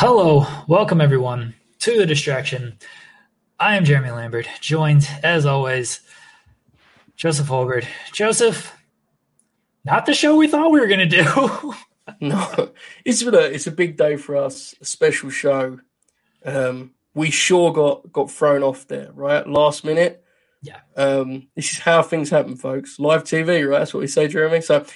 Hello, welcome everyone to the distraction. I am Jeremy Lambert, joined as always, Joseph Holbert. Joseph, not the show we thought we were going to do. no, it's been a it's a big day for us, a special show. Um, we sure got got thrown off there, right? Last minute. Yeah. Um, this is how things happen, folks. Live TV, right? That's what we say, Jeremy. So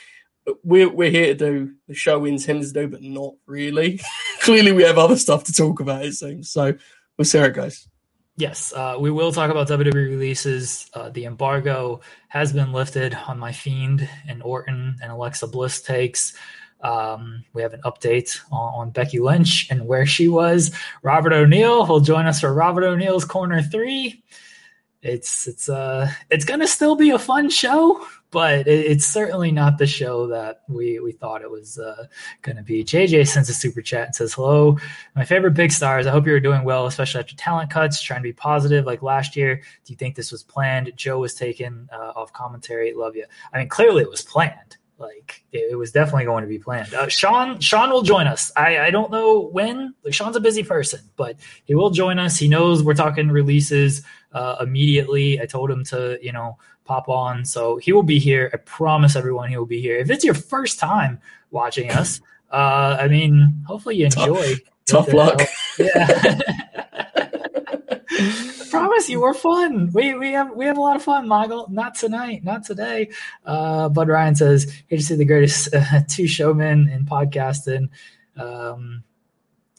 we're we're here to do the show we intend to do, but not really. Clearly, we have other stuff to talk about. It seems so. We'll see how it goes. Yes, uh, we will talk about WWE releases. Uh, the embargo has been lifted on my Fiend and Orton and Alexa Bliss takes. Um, we have an update on, on, Becky Lynch and where she was. Robert O'Neill will join us for Robert O'Neill's Corner Three. It's it's uh it's gonna still be a fun show but it's certainly not the show that we we thought it was uh, going to be. JJ sends a super chat and says, "Hello, my favorite big stars. I hope you're doing well, especially after talent cuts. Trying to be positive like last year. Do you think this was planned? Joe was taken uh, off commentary. Love you. I mean, clearly it was planned. Like it, it was definitely going to be planned. Uh, Sean Sean will join us. I I don't know when. Like Sean's a busy person, but he will join us. He knows we're talking releases uh, immediately. I told him to you know pop on. So he will be here. I promise everyone he will be here. If it's your first time watching us, uh, I mean, hopefully you enjoy. Tough, tough luck. Yeah. I promise you, we're fun. We we have we have a lot of fun, Michael. Not tonight, not today. Uh, Bud Ryan says, "Here to see the greatest uh, two showmen in podcasting." Um,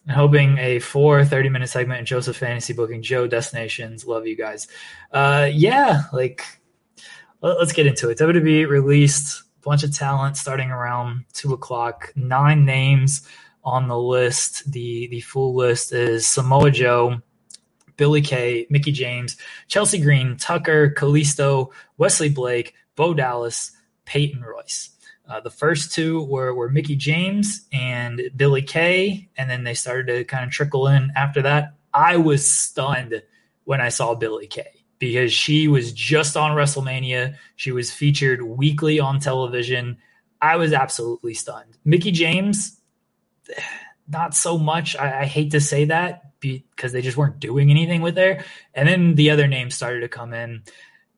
hoping a four 30 minute segment in Joseph Fantasy Booking, Joe Destinations. Love you guys. Uh, yeah, like let's get into it. WWE released a bunch of talent starting around two o'clock. Nine names on the list. The the full list is Samoa Joe, Billie Kay, Mickie James, Chelsea Green, Tucker, Kalisto, Wesley Blake, Bo Dallas, Peyton Royce. Uh, the first two were, were Mickie James and Billie Kay, and then they started to kind of trickle in after that. I was stunned when I saw Billie Kay because she was just on WrestleMania. She was featured weekly on television. I was absolutely stunned. Mickie James, not so much. I, I hate to say that because they just weren't doing anything with her. And then the other names started to come in.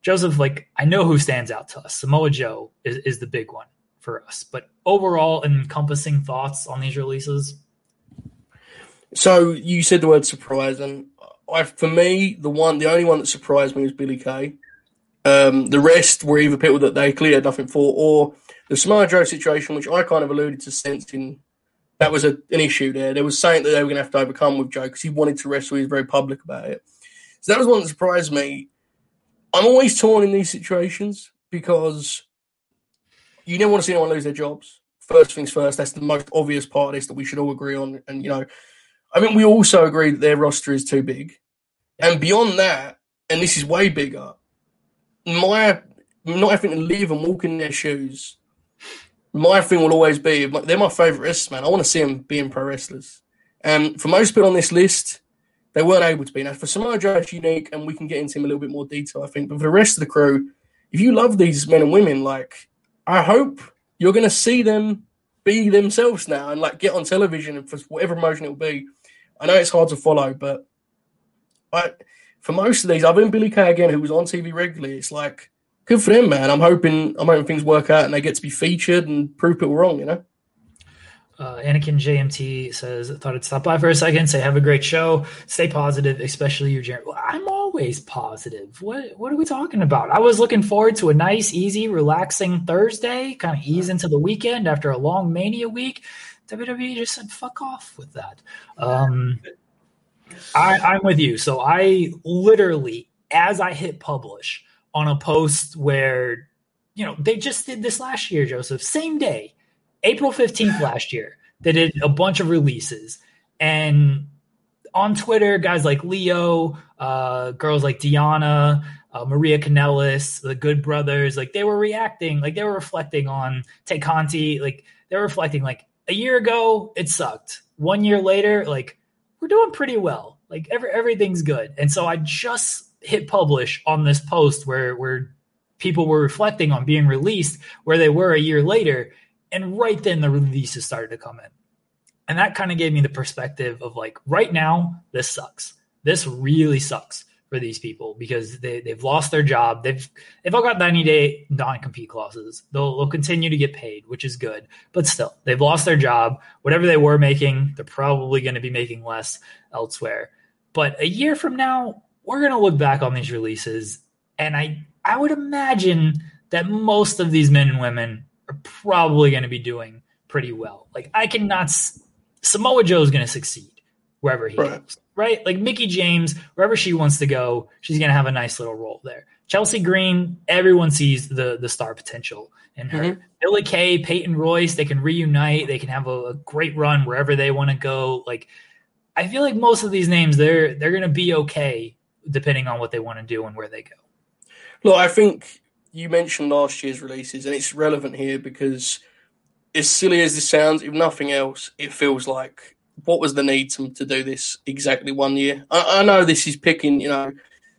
Joseph, like I know who stands out to us. Samoa Joe is, is the big one for us. But overall, encompassing thoughts on these releases. So you said the word surprise, and I for me the one the only one that surprised me was Billie Kay. Um, the rest were either people that they clearly had nothing for, or the Samoa Joe situation, which I kind of alluded to sensing that was a, an issue there. There was something that they were going to have to overcome with Joe because he wanted to wrestle. He was very public about it. So that was one that surprised me. I'm always torn in these situations because you never want to see anyone lose their jobs. First things first, that's the most obvious part of this that we should all agree on. And, you know, I mean, we also agree that their roster is too big. And beyond that, and this is way bigger, my not having to leave and walk in their shoes, my thing will always be they're my favorite wrestlers, man. I want to see them being pro wrestlers. And for most people on this list, they weren't able to be. Now, for Samoa Joe, it's unique, and we can get into him a little bit more detail, I think. But for the rest of the crew, if you love these men and women, like, I hope you're going to see them be themselves now and, like, get on television for whatever emotion it will be. I know it's hard to follow, but I, for most of these, other than Billie Kay again, who was on TV regularly, it's like good for them, man. I'm hoping I'm hoping things work out and they get to be featured and prove people wrong. You know. Uh, Anakin JMT says, thought I'd stop by for a second, say, have a great show. Stay positive, especially you, Jared. Well, I'm always positive. What What are we talking about? I was looking forward to a nice, easy, relaxing Thursday, kind of ease into the weekend after a long Mania week. WWE just said, fuck off with that. Um, I, I'm with you. So I literally, as I hit publish on a post where, you know, they just did this last year, Joseph, same day, April 15th last year, they did a bunch of releases. And on Twitter, guys like Leo, uh, girls like Diana, uh, Maria Kanellis, the Good Brothers, like they were reacting, like they were reflecting on Tay Conti, like they were reflecting, like a year ago it sucked. One year later, like we're doing pretty well. Like every everything's good. And so I just hit publish on this post where where people were reflecting on being released where they were a year later and right then the releases started to come in. And that kind of gave me the perspective of like right now this sucks. This really sucks for these people because they, they've lost their job. They've they've all got 90 day non-compete clauses. They'll, they'll continue to get paid which is good. But still they've lost their job. Whatever they were making they're probably going to be making less elsewhere. But a year from now we're going to look back on these releases. And i i would imagine that most of these men and women are probably going to be doing pretty well like i cannot samoa joe is going to succeed wherever he right. goes right like Mickie james wherever she wants to go she's going to have a nice little role there chelsea green everyone sees the the star potential in her mm-hmm. billie kay peyton royce they can reunite they can have a, a great run wherever they want to go like i feel like most of these names they're they're going to be okay depending on what they want to do and where they go. Look, I think you mentioned last year's releases, and it's relevant here because, as silly as this sounds, if nothing else, it feels like what was the need to, to do this exactly one year? I, I know this is picking, you know,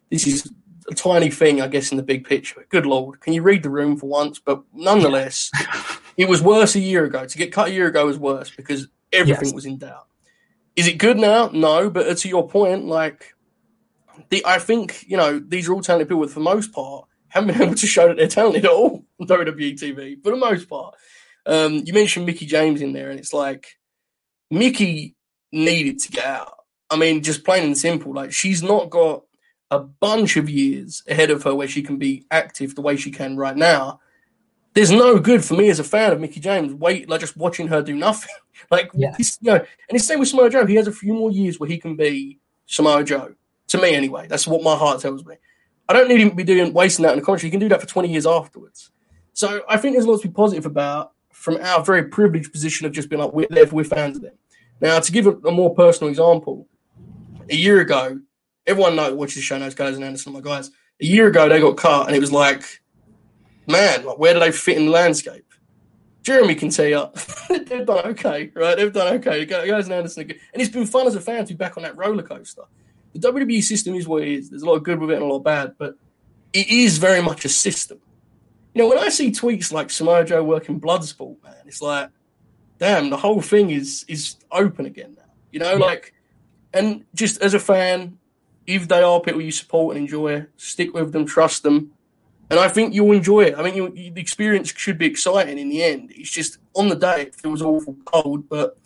this is a tiny thing, I guess, in the big picture. Good lord, can you read the room for once? But nonetheless, it was worse a year ago. To get cut a year ago was worse because everything yes. was in doubt. Is it good now? No, but to your point, like the, I think you know these are all talented people. For the most part, haven't been able to show that they're talented at all on WWE TV. For the most part, um, you mentioned Mickie James in there, and it's like Mickie needed to get out. I mean, just plain and simple. Like she's not got a bunch of years ahead of her where she can be active the way she can right now. There's no good for me as a fan of Mickie James. Wait, like just watching her do nothing. like yeah. this, you know, and it's the same with Samoa Joe. He has a few more years where he can be Samoa Joe. To me, anyway, that's what my heart tells me. I don't need him to be doing wasting that in the commentary. He can do that for 20 years afterwards. So I think there's a lot to be positive about from our very privileged position of just being like, we're there, we're fans of them. Now, to give a, a more personal example, a year ago, everyone knows watches the show knows guys and Anderson, my guys. A year ago, they got cut, and it was like, man, like, where do they fit in the landscape? Jeremy can tell you they've done okay, right? They've done okay. Guys and Anderson, and it's been fun as a fan to be back on that roller coaster the WWE system is what it is. There's a lot of good with it and a lot of bad, but it is very much a system. You know, when I see tweets like Samoa Joe working Bloodsport, man, it's like, damn, the whole thing is is open again now. You know, yeah. like, and just as a fan, if they are people you support and enjoy, stick with them, trust them, and I think you'll enjoy it. I mean, you, the experience should be exciting in the end. It's just on the day it feels awful cold, but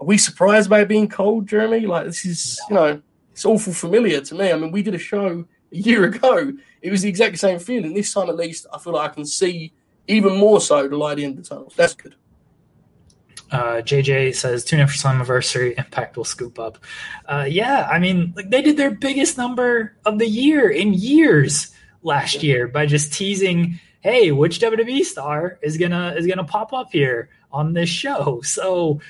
are we surprised by it being cold, Jeremy? Like this is, you know, it's awful familiar to me. I mean, we did a show a year ago. It was the exact same feeling. This time, at least, I feel like I can see even more so the light at the tunnel. That's good. Uh, JJ says tune in for Slammiversary. Impact will scoop up. Uh, yeah, I mean, like they did their biggest number of the year in years last year by just teasing, "Hey, which WWE star is gonna is gonna pop up here on this show?" So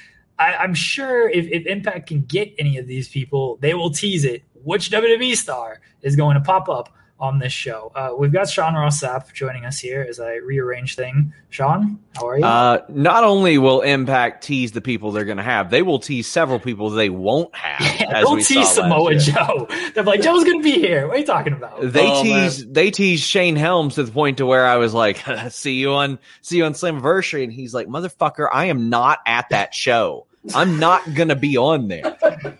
I, am sure if, if Impact can get any of these people, they will tease it. Which WWE star is going to pop up on this show. Uh, we've got Sean Ross Sapp joining us here as I rearrange thing. Sean, how are you? Uh, not only will Impact tease the people they're going to have, they will tease several people they won't have. Yeah, they'll tease Samoa Joe. They're like, Joe's going to be here. What are you talking about? They oh, tease man. they tease Shane Helms to the point to where I was like, see you on see you on Slammiversary, and he's like, motherfucker, I am not at that show. I'm not to be on there.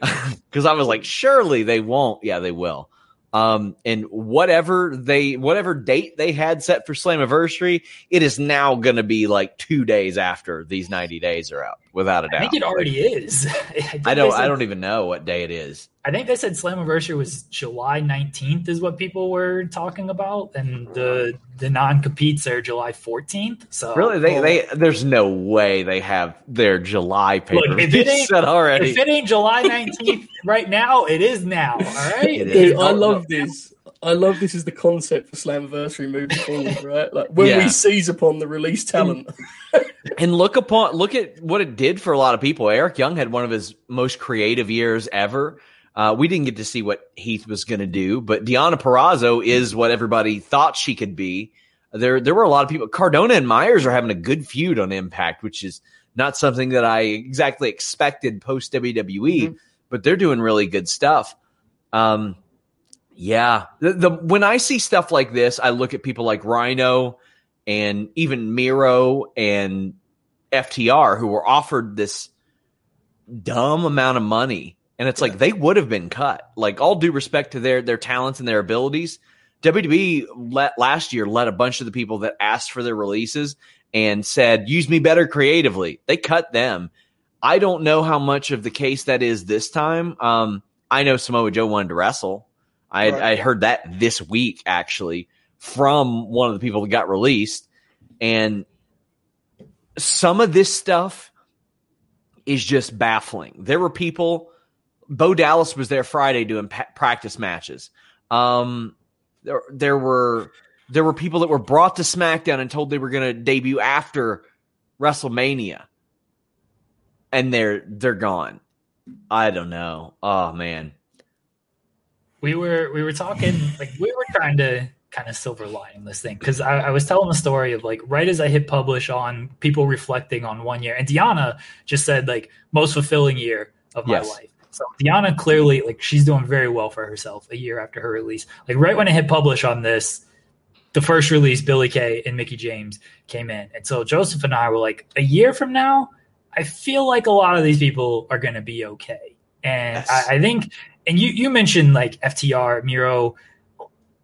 Because I was like, surely they won't. Yeah, they will. Um, and whatever they, whatever date they had set for Slammiversary, it is now to be like two days after these 90 days are out, without a doubt. I think it already is. I, I don't, said, I don't even know what day it is. I think they said Slammiversary was July 19th is what people were talking about. And the, the non-competes are July 14th. So really, they, they, there's no way they have their July paper set already. If it ain't July 19th right now, it is now. All right. Dude, I love this. I love this is the concept for Slammiversary moving forward, right? Like when yeah. we seize upon the release talent. and look upon look at what it did for a lot of people. Eric Young had one of his most creative years ever. Uh, we didn't get to see what Heath was going to do, but Deonna Purrazzo is what everybody thought she could be. There, there were a lot of people. Cardona and Myers are having a good feud on Impact, which is not something that I exactly expected post WWE, mm-hmm. but they're doing really good stuff. Um, yeah, the, the when I see stuff like this, I look at people like Rhino and even Miro and FTR who were offered this dumb amount of money and it's like they would have been cut. Like all due respect to their their talents and their abilities, WWE let last year let a bunch of the people that asked for their releases and said, "Use me better creatively." They cut them. I don't know how much of the case that is this time. Um, I know Samoa Joe wanted to wrestle. I, right. I heard that this week actually from one of the people that got released, and some of this stuff is just baffling. There were people Bo Dallas was there Friday doing pa- practice matches. Um, there, there were there were people that were brought to SmackDown and told they were going to debut after WrestleMania, and they're they're gone. I don't know. Oh man, we were we were talking like we were trying to kind of silver lining this thing because I, I, was telling the story of like right as I hit publish on people reflecting on one year, and Deonna just said like most fulfilling year of my yes. life. So Deonna clearly like she's doing very well for herself a year after her release. Like right when I hit publish on this, the first release, Billie Kay and Mickie James came in. And so Joseph and I were like, a year from now, I feel like a lot of these people are gonna be okay. And yes. I, I think and you you mentioned like FTR, Miro,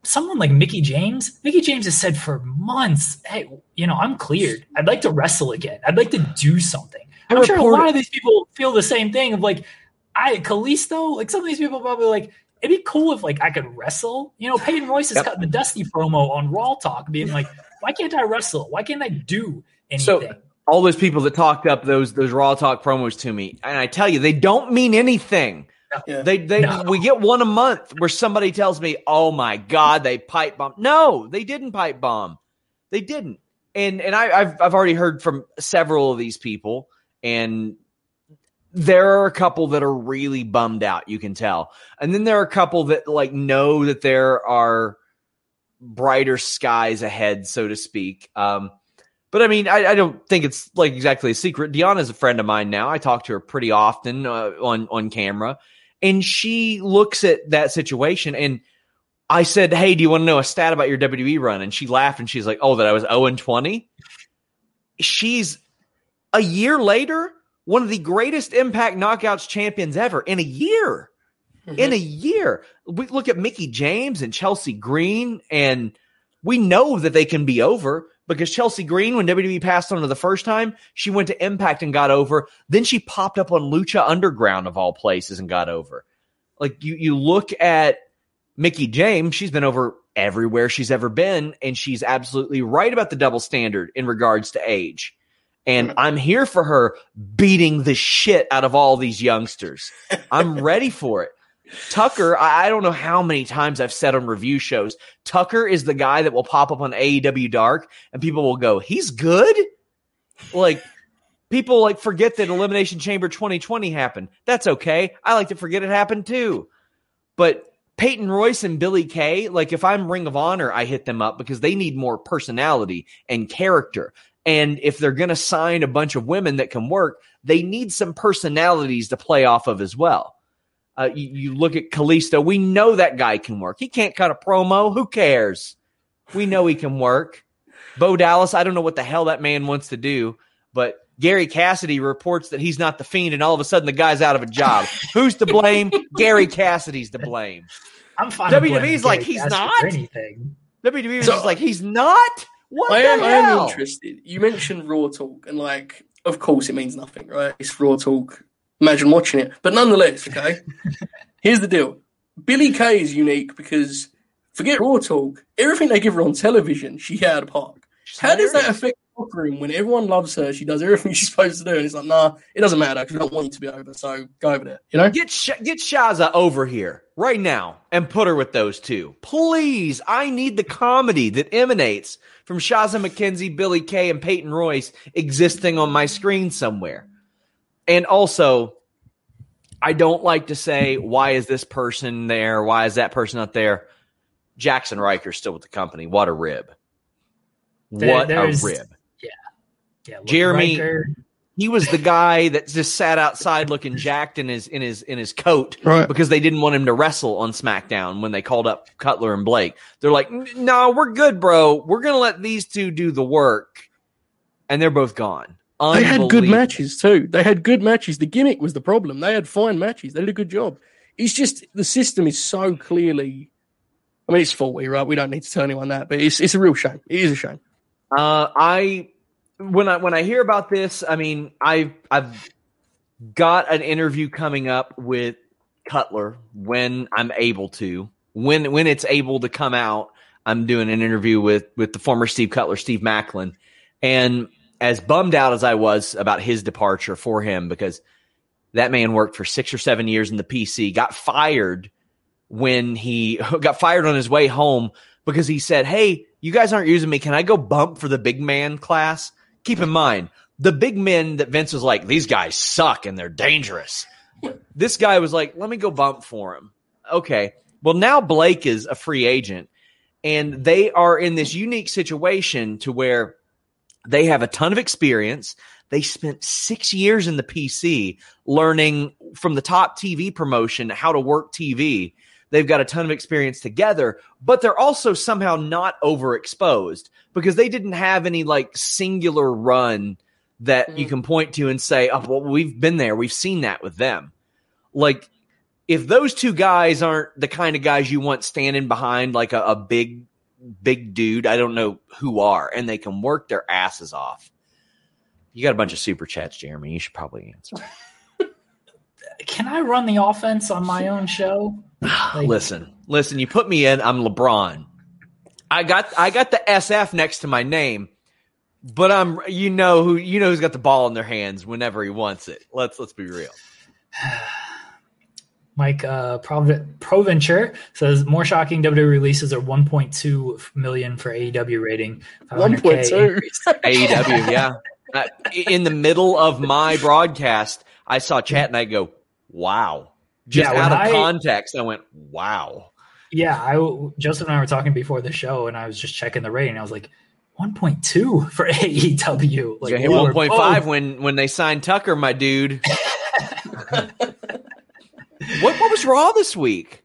someone like Mickie James. Mickie James has said for months, "Hey, you know, I'm cleared. I'd like to wrestle again. I'd like to do something." I'm sure a lot of these people feel the same thing of like, I Kalisto, like some of these people probably like it'd be cool if like I could wrestle. You know, Peyton Royce has yep. got the Dusty promo on Raw Talk, being like, "Why can't I wrestle? Why can't I do anything?" So all those people that talked up those those Raw Talk promos to me, and I tell you, they don't mean anything. No. They they no. we get one a month where somebody tells me, "Oh my god, they pipe bomb." No, they didn't pipe bomb. They didn't. And and I, I've I've already heard from several of these people, and there are a couple that are really bummed out, you can tell. And then there are a couple that like know that there are brighter skies ahead, so to speak. Um, but I mean, I, I, don't think it's like exactly a secret. Deonna's a friend of mine now. I talk to her pretty often uh, on on camera, and she looks at that situation. And I said, "Hey, do you want to know a stat about your WWE run?" And she laughed and she's like, "Oh, that I was zero and 20." She's a year later one of the greatest Impact Knockouts champions ever in a year. Mm-hmm. In a year. We look at Mickie James and Chelsea Green, and we know that they can be over because Chelsea Green, when WWE passed on her the first time, she went to Impact and got over. Then she popped up on Lucha Underground of all places and got over. Like you, you look at Mickie James, she's been over everywhere she's ever been, and she's absolutely right about the double standard in regards to age. And I'm here for her beating the shit out of all these youngsters. I'm ready for it. Tucker, I, don't know how many times I've said on review shows, Tucker is the guy that will pop up on AEW Dark and people will go, he's good? Like, people like forget that Elimination Chamber 2020 happened. That's okay. I like to forget it happened too. But Peyton Royce and Billie Kay, like if I'm Ring of Honor, I hit them up because they need more personality and character. And if they're going to sign a bunch of women that can work, they need some personalities to play off of as well. Uh, you, you, look at Kalisto. We know that guy can work. He can't cut a promo. Who cares? We know he can work. Bo Dallas, I don't know what the hell that man wants to do, but Gary Cassidy reports that he's not the fiend, and all of a sudden the guy's out of a job. Who's to blame? Gary Cassidy's to blame. I'm fine. WWE's like he's not. Anything. WWE's so, like he's not. What I am, I am interested. You mentioned Raw Talk, and like, of course, it means nothing, right? It's Raw Talk. Imagine watching it, but nonetheless, okay. Here's the deal: Billie Kay is unique because forget Raw Talk. Everything they give her on television, she had a park. How does that affect the locker room when everyone loves her. She does everything she's supposed to do, and it's like, nah, it doesn't matter because I don't want you to be over. So go over there. You know, get Sh- get Shazza over here right now and put her with those two, please. I need the comedy that emanates from Shazza McKenzie, Billie Kay, and Peyton Royce existing on my screen somewhere. And also, I don't like to say why is this person there, why is that person not there. Jackson Ryker's still with the company. What a rib. What there, a rib. Yeah, yeah. Jeremy. He was the guy that just sat outside looking jacked in his in his in his coat right. because they didn't want him to wrestle on SmackDown when they called up Cutler and Blake. They're like, "No, we're good, bro. We're gonna let these two do the work," and they're both gone. They had good matches too. They had good matches. The gimmick was the problem. They had fine matches. They did a good job. It's just the system is so clearly. I mean, it's faulty, right? We don't need to tell anyone that, but it's it's a real shame. It is a shame. Uh, I when I when I hear about this, I mean, I I've got an interview coming up with Cutler when I'm able to. When when it's able to come out, I'm doing an interview with with the former Steve Cutler, Steve Macklin, and as bummed out as I was about his departure for him because that man worked for six or seven years in the PC, got fired when he got fired on his way home because he said, "Hey, you guys aren't using me. Can I go bump for the big man class?" keep in mind the big men that Vince was like, these guys suck and they're dangerous. This guy was like, let me go bump for him. Okay. Well, now Blake is a free agent and they are in this unique situation to where they have a ton of experience. They spent six years in the PC learning from the top TV promotion how to work TV. They've got a ton of experience together, but they're also somehow not overexposed because they didn't have any like singular run that mm. you can point to and say, oh, well, we've been there. We've seen that with them. Like, if those two guys aren't the kind of guys you want standing behind like a, a big, big dude, I don't know who are, and they can work their asses off. You got a bunch of super chats, Jeremy. You should probably answer. can I run the offense on my own show? Like, listen, listen. You put me in. I'm LeBron. I got I got the SF next to my name, but I'm you know who you know who's got the ball in their hands whenever he wants it. Let's let's be real. Mike uh, Prov- Proventure says more shocking WWE releases are 1.2 million for AEW rating. 1.2 AEW, yeah. Uh, in the middle of my broadcast, I saw chat and I go, "Wow!" Just yeah, out of I, context, I went, "Wow." Yeah, I Joseph and I were talking before the show, and I was just checking the rating. I was like, 1.2 for AEW. Like hit 1.5 when when they signed Tucker, my dude. what what was Raw this week?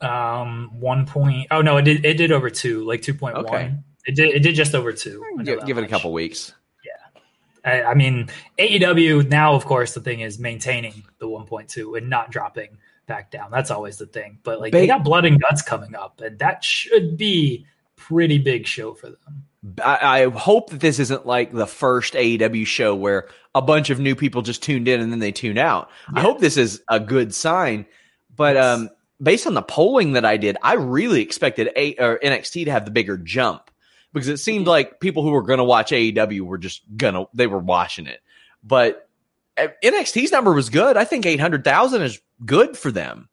Um, one point. Oh no, it did it did over two, like two point okay. one. It did it did just over two. Give, give it a couple weeks. Yeah, I, I mean, AEW now, of course, the thing is maintaining the 1.2 and not dropping back down. That's always the thing. But like they got blood and guts coming up, and that should be pretty big show for them. I, I, hope that this isn't like the first AEW show where a bunch of new people just tuned in and then they tune out. I hope this is a good sign. But yes. um, based on the polling that I did, I really expected a, or NXT to have the bigger jump because it seemed like people who were going to watch AEW were just gonna they were watching it. But uh, NXT's number was good. I think eight hundred thousand is good for them.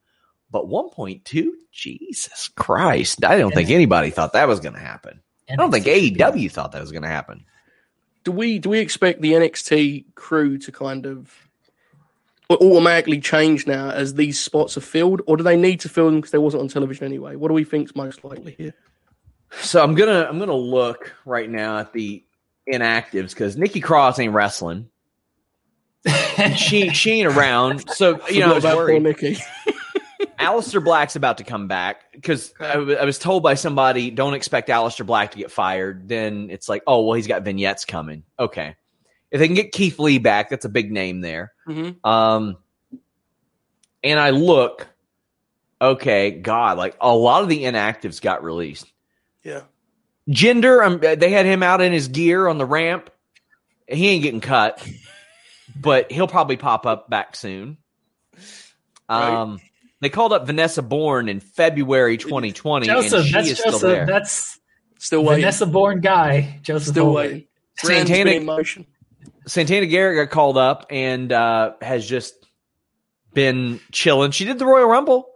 But one point two, Jesus Christ! I don't think anybody thought that was going to happen. I don't think AEW thought that was going to happen. Do we do we expect the NXT crew to kind of automatically change now as these spots are filled, or do they need to fill them because they wasn't on television anyway? What do we think's most likely here? So I'm gonna I'm gonna look right now at the inactives because Nikki Cross ain't wrestling. she she ain't around. So you know I was about worried. Nikki. Aleister Black's about to come back because I, w- I was told by somebody, don't expect Aleister Black to get fired. Then it's like, oh, well, he's got vignettes coming. Okay. If they can get Keith Lee back, that's a big name there. Mhm. Um, and I look, okay, God, like a lot of the inactives got released. Yeah. Gender, um, they had him out in his gear on the ramp. He ain't getting cut, but he'll probably pop up back soon. Right. They called up Vanessa Borne in February 2020, Joseph, and she that's is still there. That's Still waiting. Vanessa Borne guy. Joseph Still Holloway. waiting. Santana- been in motion. Santana Garrett got called up and uh, has just been chilling. She did the Royal Rumble,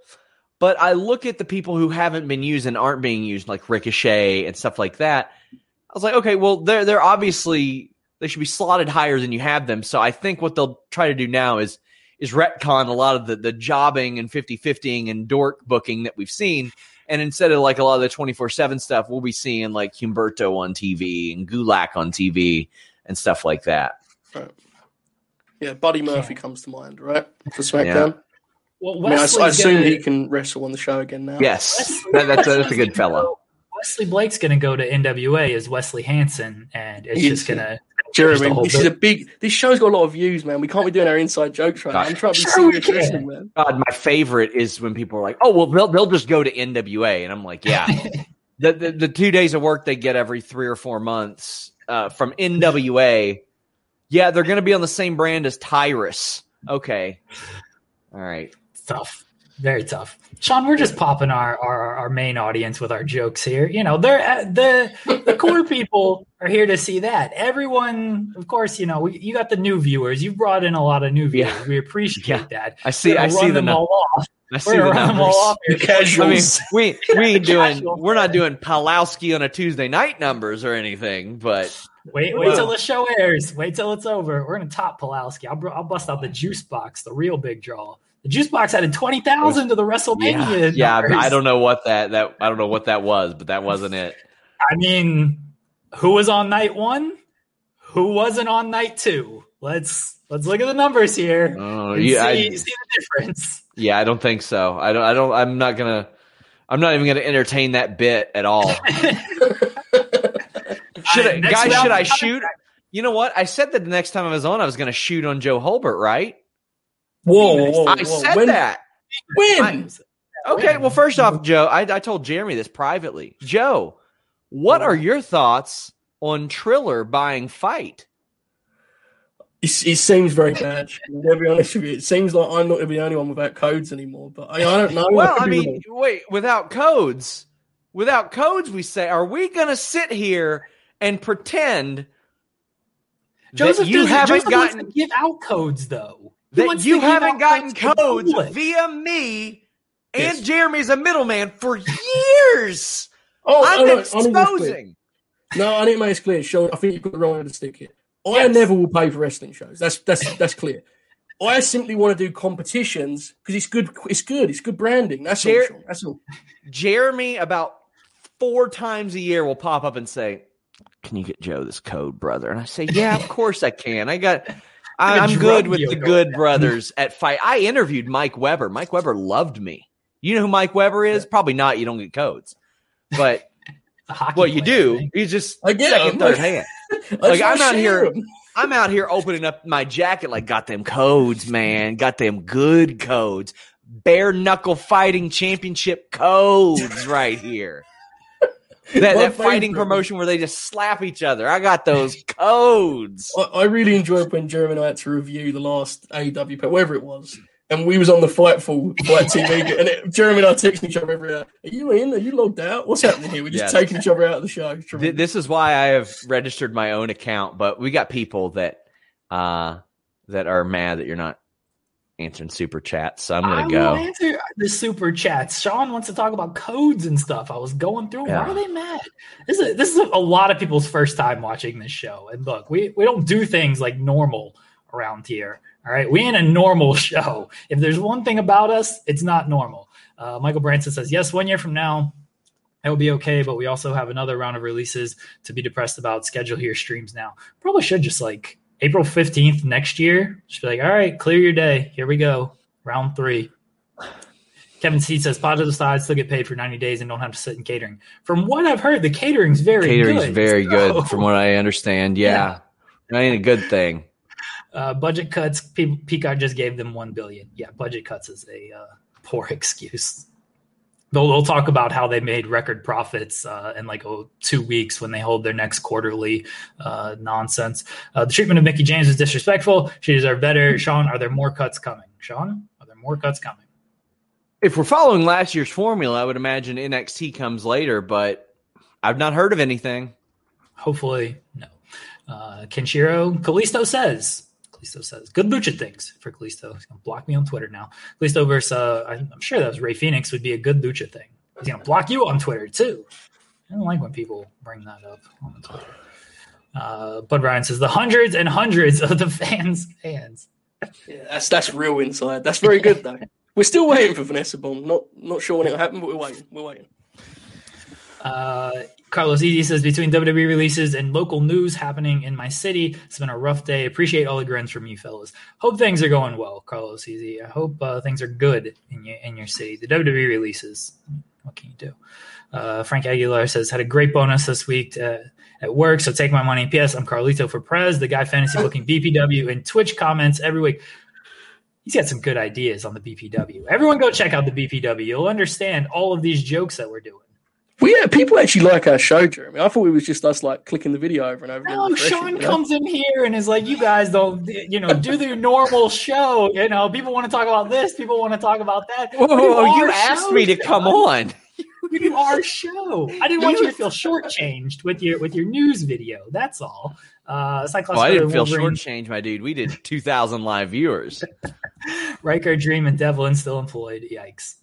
but I look at the people who haven't been used and aren't being used, like Ricochet and stuff like that. I was like, okay, well, they're they're obviously they should be slotted higher than you have them. So I think what they'll try to do now is is retcon a lot of the the jobbing and 50-50ing and dork booking that we've seen. And instead of like a lot of the 24-7 stuff, we'll be seeing like Humberto on TV and Gulak on TV and stuff like that. Right. Yeah, Buddy Murphy comes to mind, right? For SmackDown. Well, I, mean, I, I assume gonna- he can wrestle on the show again now. Yes, that, that's, a, that's a good gonna fella. Wesley Blake's going to go to NWA as Wesley Hansen, and it's He just going to. Jeremy, Just the this is a big. This show's got a lot of views, man. We can't be doing our inside jokes right now. I'm trying to be Sure we serious can. man. God, my favorite is when people are like, "Oh, well, they'll they'll just go to NWA," and I'm like, "Yeah." the, the the two days of work they get every three or four months uh, from NWA, yeah, they're going to be on the same brand as Tyrus. Okay, all right. It's tough. Very tough. Sean, we're just popping our, our, our main audience with our jokes here. You know, they're uh, the the core people are here to see that. Everyone, of course, you know, we, you got the new viewers. You've brought in a lot of new viewers. Yeah. We appreciate Yeah. that. I see. I see the them all off. I see We're the them numbers. all off. The casuals. I mean, we we ain't doing we're not doing Pulowski on a Tuesday night numbers or anything, but Wait, wait till the show airs. Wait till it's over. We're gonna top Pulowski. I'll, I'll bust out the juice box, the real big draw. The juice box added twenty thousand to the yeah, WrestleMania. yeah. numbers. I don't know what that that I don't know what that was, but that wasn't it. I mean, who was on night one? Who wasn't on night two? Let's let's look at the numbers here. Oh, yeah, see, I, see the difference. Yeah, I don't think so. I don't. I don't. I'm not gonna. I'm not even gonna entertain that bit at all. Should I, guys? Should I shoot? You know what? I said that the next time I was on, I was gonna shoot on Joe Holbert, right? Whoa, whoa, whoa, I whoa. said when, that. When? I- Okay. Well, first off, Joe, I, I told Jeremy this privately. Joe, what are your thoughts on Triller buying FITE? It, it seems very bad. I'll be honest with you. It seems like I'm not the only one without codes anymore. But I, I don't know. Well, I mean, wrong. wait, without codes, without codes, we say, are we going to sit here and pretend Joseph that you haven't Joseph gotten to give out codes though. He that wants you haven't gotten codes via me and Yes. Jeremy as a middleman for years? oh, I'm oh, no, I need this clear. exposing. No, I need to make this clear. Sean, I think you've got the wrong end of the stick here. I Yes. never will pay for wrestling shows. That's that's that's clear. I simply want to do competitions because it's good. It's good. It's good branding. That's all. Jer- Sean. That's all. Jeremy about four times a year will pop up and say, "Can you get Joe this code, brother?" And I say, "Yeah, of course I can. I got." I, Like a I'm good with the Good. Brothers at FITE. I interviewed Mike Weber. Mike Weber loved me. You know who Mike Weber is? Probably not. You don't get codes, but what well, you do. He's just get second, third hand. Like, I'm out here-. I'm out here opening up my jacket, like got them codes, man. Got them good codes. Bare knuckle fighting championship codes right here. That, that fighting promotion where they just slap each other. I got those codes. I, I really enjoyed when Jeremy and I had to review the last AW, whatever it was, and we was on the Fightful FITE TV, and it, Jeremy and I texting each other every hour. Are you in? Are you logged out? What's happening here? We're just Yeah. taking each other out of the show. This is why I have registered my own account, but we got people that uh that are mad that you're not answering super chats. So I'm gonna will go. answer the super chats. Sean wants to talk about codes and stuff. I was going through. Yeah. Why are they mad? This is this is a lot of people's first time watching this show. And look, we we don't do things like normal around here. All right, we ain't a normal show. If there's one thing about us, it's not normal. Uh, Michael Branson says yes. One year from now, it will be okay. But we also have another round of releases to be depressed about. Schedule here streams now. Probably should just like April 15th next year. Just be like, all right, clear your day. Here we go. Round three. Kevin C says positive side still get paid for 90 days and don't have to sit in catering. From what I've heard, the catering's very good. Catering's good. very So, good, from what I understand. Yeah, that ain't a good thing. uh, budget cuts. Pe- Peacock just gave them one billion. Yeah, budget cuts is a uh, poor excuse. They'll, they'll talk about how they made record profits uh, in like oh, two weeks when they hold their next quarterly uh, nonsense. Uh, the treatment of Mickie James is disrespectful. She deserved better. Sean, are there more cuts coming? Sean, are there more cuts coming? If we're following last year's formula, I would imagine NXT comes later, but I've not heard of anything. Hopefully, no. Uh, Kenshiro Kalisto says. Kalisto says good lucha things for Kalisto. He's gonna block me on Twitter now. Kalisto versus uh, I'm sure that was Rey Fenix would be a good lucha thing. He's gonna block you on Twitter too. I don't like when people bring that up on Twitter. Uh, Bud Ryan says the hundreds and hundreds of the fans fans. Yeah, that's that's real inside. That's very good though. We're still waiting for Vanessa Bomb. Not not sure when it'll happen, but we're waiting. We're waiting. Uh, Carlos Easy says between WWE releases and local news happening in my city, it's been a rough day. Appreciate all the grins from you fellas. Hope things are going well, Carlos Easy. I hope uh, things are good in your in your city. The WWE releases. What can you do? Uh, Frank Aguilar says had a great bonus this week uh, at work, so take my money. P.S. I'm Carlito for Prez, the guy fantasy booking BPW and Twitch comments every week. He's got some good ideas on the BPW. Everyone go check out the BPW. You'll understand all of these jokes that we're doing. Well, yeah, people actually like our show, Jeremy. I thought it was just us like clicking the video over and over. again, No, Sean you know? comes in here and is like, "You guys don't, you know, do the normal show. You know, people want to talk about this, people want to talk about that. Whoa, We whoa, whoa, you asked show, me to Sean. come on. We do our show. I didn't want you to feel shortchanged with your with your news video. That's all. Uh, Cyclops Oh, I didn't feel Wolverine, shortchanged, my dude. We did 2,000 live viewers. Ryker, Dream, and Devlin still employed. Yikes.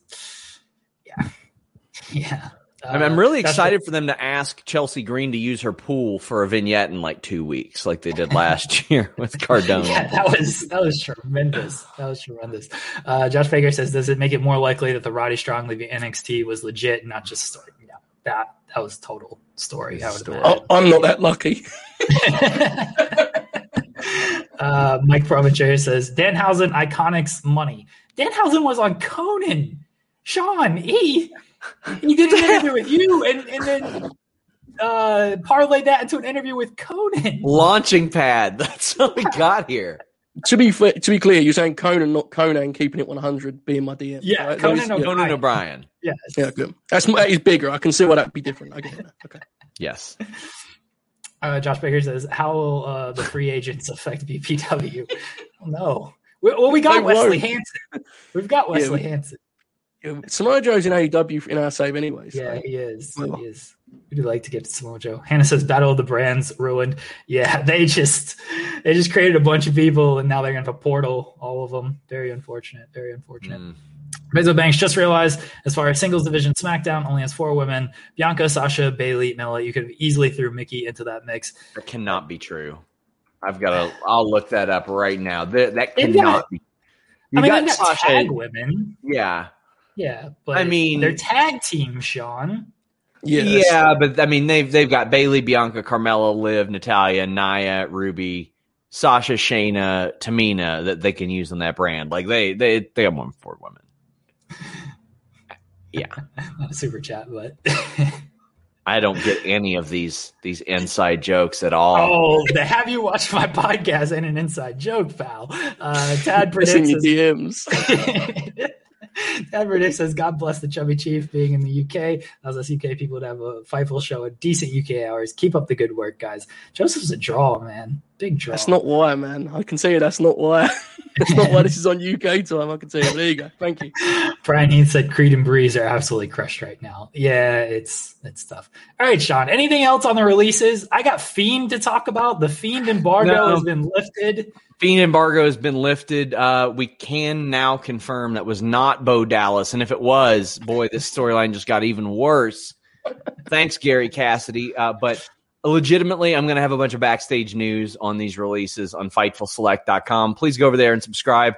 Yeah, yeah. I'm, I'm really Uh, that's excited for them to ask Chelsea Green to use her pool for a vignette in like two weeks, like they did last year with Cardona. Yeah, that was that was tremendous. That was tremendous. Uh, Josh Fager says, "Does it make it more likely that the Roddy Strong leaving NXT was legit, and not just story?" Yeah, that that was total story. I would Story. I, I'm not that lucky. uh, Mike Provencher says, "Danhausen Iconics money." Danhausen was on Conan. Sean, he he did an interview with you, and and then uh, parlayed that into an interview with Conan. Launching pad. That's how we got here. To be fa- to be clear, you're saying Conan, not Conan, keeping it 100, being my DM. Yeah, right? Conan Those- O'Brien. yeah. Conan O'Brien. Yes. Yeah, good. That's that is bigger. I can see why that'd be different. I get it. Okay. Yes. Uh, Josh Baker says, "How will uh, the free agents affect BPW?" no. We, well, we got They Wesley won't. Hanson. We've got Wesley we- Hanson. Yeah, Samoa Joe's in AEW in our save anyway. So. Yeah, he is. Well. He is. We do like to get to Samoa Joe. Hannah says, "Battle of the Brands ruined." Yeah, they just they just created a bunch of people, and now they're gonna have a portal. All of them. Very unfortunate. Very unfortunate. Mm. Bezos Banks just realized, as far as singles division, SmackDown only has four women: Bianca, Sasha, Bayley, Mela. You could have easily threw Mickie into that mix. That cannot be true. I've got to. I'll look that up right now. That, that cannot got- be. I You mean, got they've got Sasha. tag women. Yeah. Yeah, but I mean- they're tag team, Sean. Yeah. Yeah, but I mean they've they've got Bayley, Bianca, Carmella, Liv, Natalya, Naya, Ruby, Sasha, Shayna, Tamina that they can use on that brand. Like they they they have one for women. Yeah. Not a super chat, but I don't get any of these these inside jokes at all. oh, have you watched my podcast and an inside joke, pal? Uh, Tad It's predicts. your DMs. Predicts says, "God bless the chubby chief being in the UK. Allows us UK people to have a Fightful show at decent UK hours. Keep up the good work, guys." Joseph's a draw, man. Big draw. That's not why, man. I can tell you that's not why. that's not why this is on UK time. I can tell you. But there you go. Thank you. Brian Heath said Creed and Breeze are absolutely crushed right now. Yeah, it's it's tough. All right, Sean. Anything else on the releases? I got Fiend to talk about. The Fiend embargo No. has been lifted. Fiend embargo has been lifted. Uh, we can now confirm that was not Bo Dallas, and if it was, boy, this storyline just got even worse. Thanks, Gary Cassidy. Uh, but legitimately, I'm going to have a bunch of backstage news on these releases on FightfulSelect.com. Please go over there and subscribe.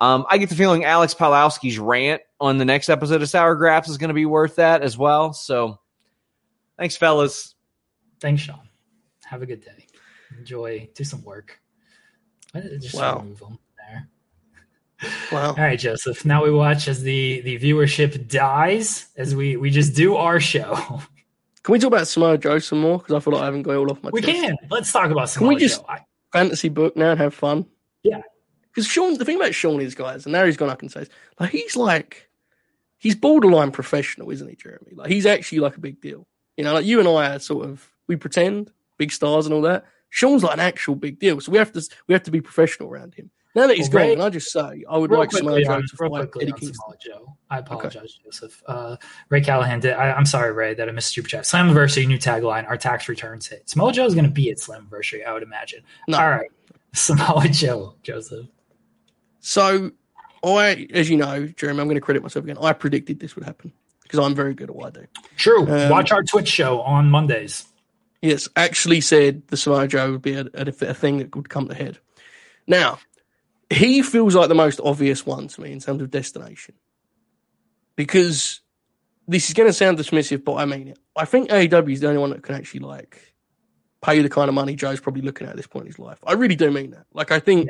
Um, I get the feeling Alex Palowski's rant on the next episode of Sour Graps is going to be worth that as well. So, thanks, fellas. Thanks, Sean. Have a good day. Enjoy. Do some work. Just Wow. remove them there. Wow. All right, Joseph. Now we watch as the the viewership dies as we we just do our show. Can we talk about Samoa Joe some more? Because I feel like I haven't got all off my We chest. can. Let's talk about some Can we just-. I, fantasy book now and have fun. Yeah. Because Sean, the thing about Sean is, guys, and now he's gone up and says, like, he's like, he's borderline professional, isn't he, Jeremy? Like, he's actually like a big deal. You know, like you and I are sort of, we pretend big stars and all that. Sean's like an actual big deal, so we have to we have to be professional around him. Now that he's Well, gone, can I just say, I would like Samoa Joe to real fight Eddie Kingston. Joe. I apologize, Joseph. Uh, Ray Callahan did. I, I'm sorry, Ray, that I missed super chat. Slammiversary new tagline. Our tax returns hit. Samoa Joe is going to be at Slammiversary, I would imagine. No. All right, Samoa Joe, Joseph. So, I, as you know, Jeremy, I'm going to credit myself again. I predicted this would happen because I'm very good at what I do. True. Um, Watch our Twitch show on Mondays. Yes, actually said the Samoa Joe would be a, a, a thing that would come to head. Now, he feels like the most obvious one to me in terms of destination. Because this is going to sound dismissive, but I mean it. I think AEW is the only one that can actually like pay the kind of money Joe's probably looking at at this point in his life. I really do mean that. Like, I think,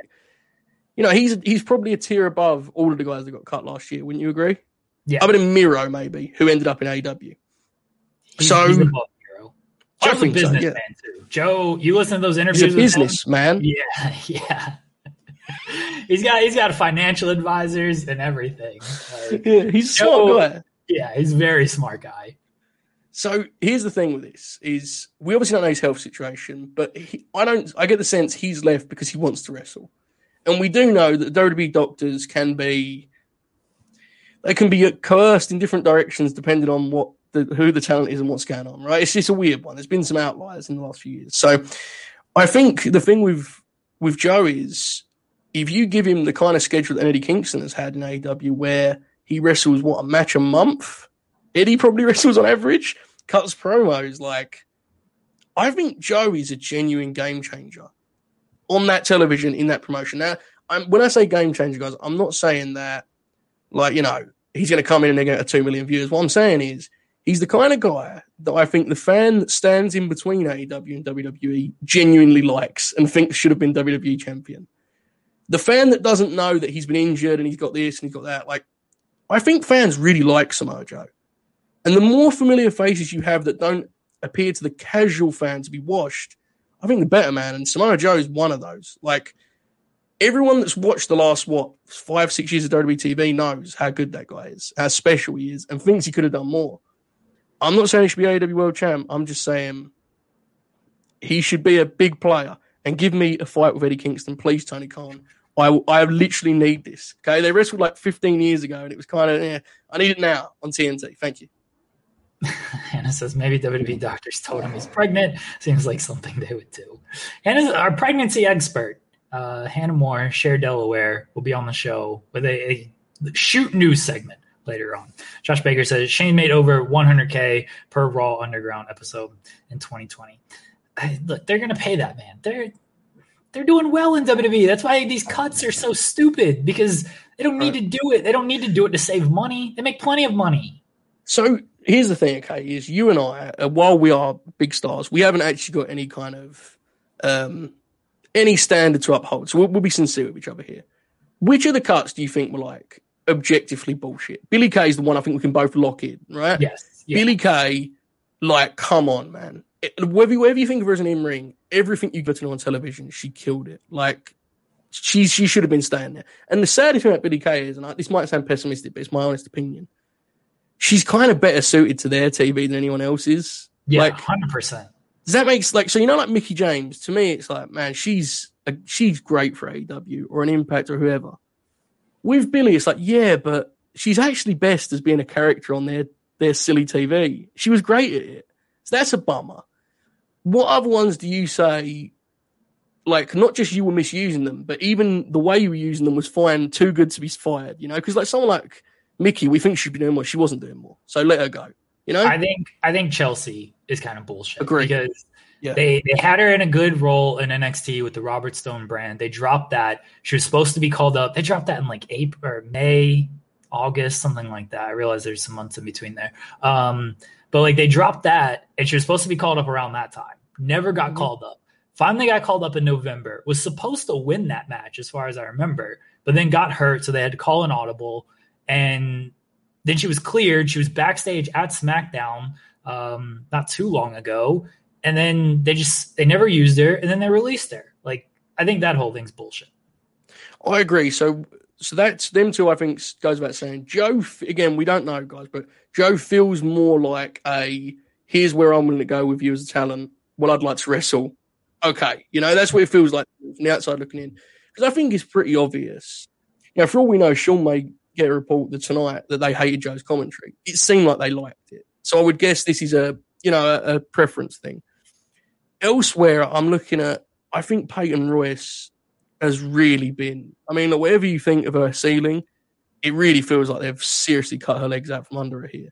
you know, he's he's probably a tier above all of the guys that got cut last year. Wouldn't you agree? Yeah. Other than Miro, maybe, who ended up in AEW. He's, so- he's above hero. I Joe's a think so, businessman yeah. too. Joe, you listen to those He's interviews. a business man. Yeah, yeah. he's got he's got financial advisors and everything. Like, Yeah, he's a smart guy. yeah, he's a very smart guy. So here's the thing with this: is we obviously don't know his health situation, but he, I don't. I get the sense he's left because he wants to wrestle, and we do know that WWE doctors can be they can be coerced in different directions depending on what the who the talent is and what's going on. Right? It's just a weird one. There's been some outliers in the last few years. So I think the thing with with Joe is if you give him the kind of schedule that Eddie Kingston has had in AEW, where he wrestles what a match a month, Eddie probably wrestles on average, cuts promos. Like, I think Joe is a genuine game changer on that television in that promotion. Now, I'm, when I say game changer, guys, I'm not saying that like you know he's going to come in and get two million viewers. What I'm saying is he's the kind of guy that I think the fan that stands in between AEW and WWE genuinely likes and thinks should have been WWE champion. The fan that doesn't know that he's been injured and he's got this and he's got that, like I think fans really like Samoa Joe. And the more familiar faces you have that don't appear to the casual fan to be washed, I think the better, man. And Samoa Joe is one of those. Like everyone that's watched the last what five, six years of WWE TV knows how good that guy is, how special he is, and thinks he could have done more. I'm not saying he should be AEW World Champ. I'm just saying he should be a big player and give me a fight with Eddie Kingston, please, Tony Khan. I, I literally need this. Okay, they wrestled like 15 years ago, and it was kind of yeah. I need it now on TNT. Thank you. Hannah says maybe WWE doctors told him he's pregnant. Seems like something they would do. Hannah's our pregnancy expert. Uh, Hannah Moore, Share Delaware, will be on the show with a, a shoot news segment later on. Josh Baker says Shane made over 100k per Raw Underground episode in 2020. I, look, they're gonna pay that man. They're they're doing well in WWE. That's why these cuts are so stupid because they don't need to do it. They don't need to do it to save money. They make plenty of money. So here's the thing, okay, is you and I, uh, while we are big stars, we haven't actually got any kind of um, any standard to uphold. So we'll, we'll be sincere with each other here. Which of the cuts do you think were like objectively bullshit? Billie Kay is the one I think we can both lock in, right? Yes. Yeah. Billie Kay, like, come on, man. It, whatever, whatever you think of her as an in ring, everything you got to know on television, she killed it. Like, she she should have been staying there. And the saddest thing about Billie Kay is, and I, this might sound pessimistic, but it's my honest opinion. She's kind of better suited to their TV than anyone else's. Yeah, Like, hundred percent. Does that make like so? You know, like Mickie James. To me, it's like, man, she's a, she's great for AEW or an Impact or whoever. With Billie, it's like, yeah, but she's actually best as being a character on their their silly TV. She was great at it, so that's a bummer. What other ones do you say? Like, not just you were misusing them, but even the way you were using them was fine, too good to be fired. You know, because like someone like Mickie, we think she'd be doing more. She wasn't doing more, so let her go. You know, I think I think Chelsea is kind of bullshit. Agree. Because Yeah. they they had her in a good role in NXT with the Robert Stone brand. They dropped that. She was supposed to be called up. They dropped that in like April or May, August, something like that. I realize there's some months in between there. Um, but like they dropped that, and she was supposed to be called up around that time. Never got Mhm. called up. Finally got called up in November. Was supposed to win that match, as far as I remember, but then got hurt, so they had to call an audible. And then she was cleared. She was backstage at SmackDown um, not too long ago, and then they just they never used her, and then they released her. Like I think that whole thing's bullshit. I agree. So, so that's them two. I think goes without saying. Joe, again, we don't know, guys, but Joe feels more like a here's where I'm going to go with you as a talent. Well, I'd like to wrestle. Okay, you know that's what it feels like from the outside looking in. Because I think it's pretty obvious. You know, for all we know, Sean may get a report that tonight that they hated Joe's commentary. It seemed like they liked it. So I would guess this is a you know a, a preference thing. Elsewhere, I'm looking at. I think Peyton Royce has really been. I mean, whatever you think of her ceiling, it really feels like they've seriously cut her legs out from under her here.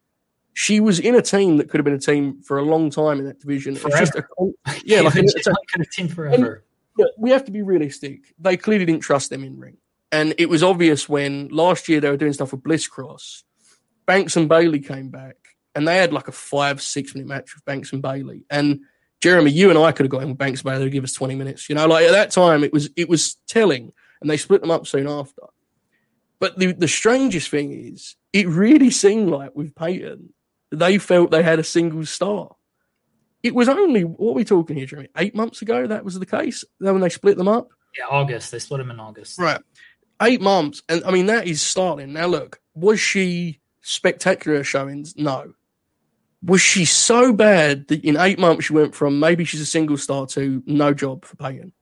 She was in a team that could have been a team for a long time in that division. Just a, yeah, like it's a- could have team forever. yeah, we have to be realistic. They clearly didn't trust them in ring. And it was obvious when last year they were doing stuff with Bliss Cross. Banks and Bayley came back and they had like a five, six minute match with Banks and Bayley. And Jeremy, you and I could have got in with Banks and Bayley to give us 20 minutes. You know, like at that time it was it was telling and they split them up soon after. But the, the strangest thing is it really seemed like with Peyton, they felt they had a single star. It was only what are we talking here, Jeremy? Eight months ago that was the case. Then when they split them up, Yeah, August. They split them in August. right? Eight months, and I mean that is startling. Now look, was she spectacular showings? No. Was she so bad that in eight months she went from maybe she's a single star to no job for Peyton?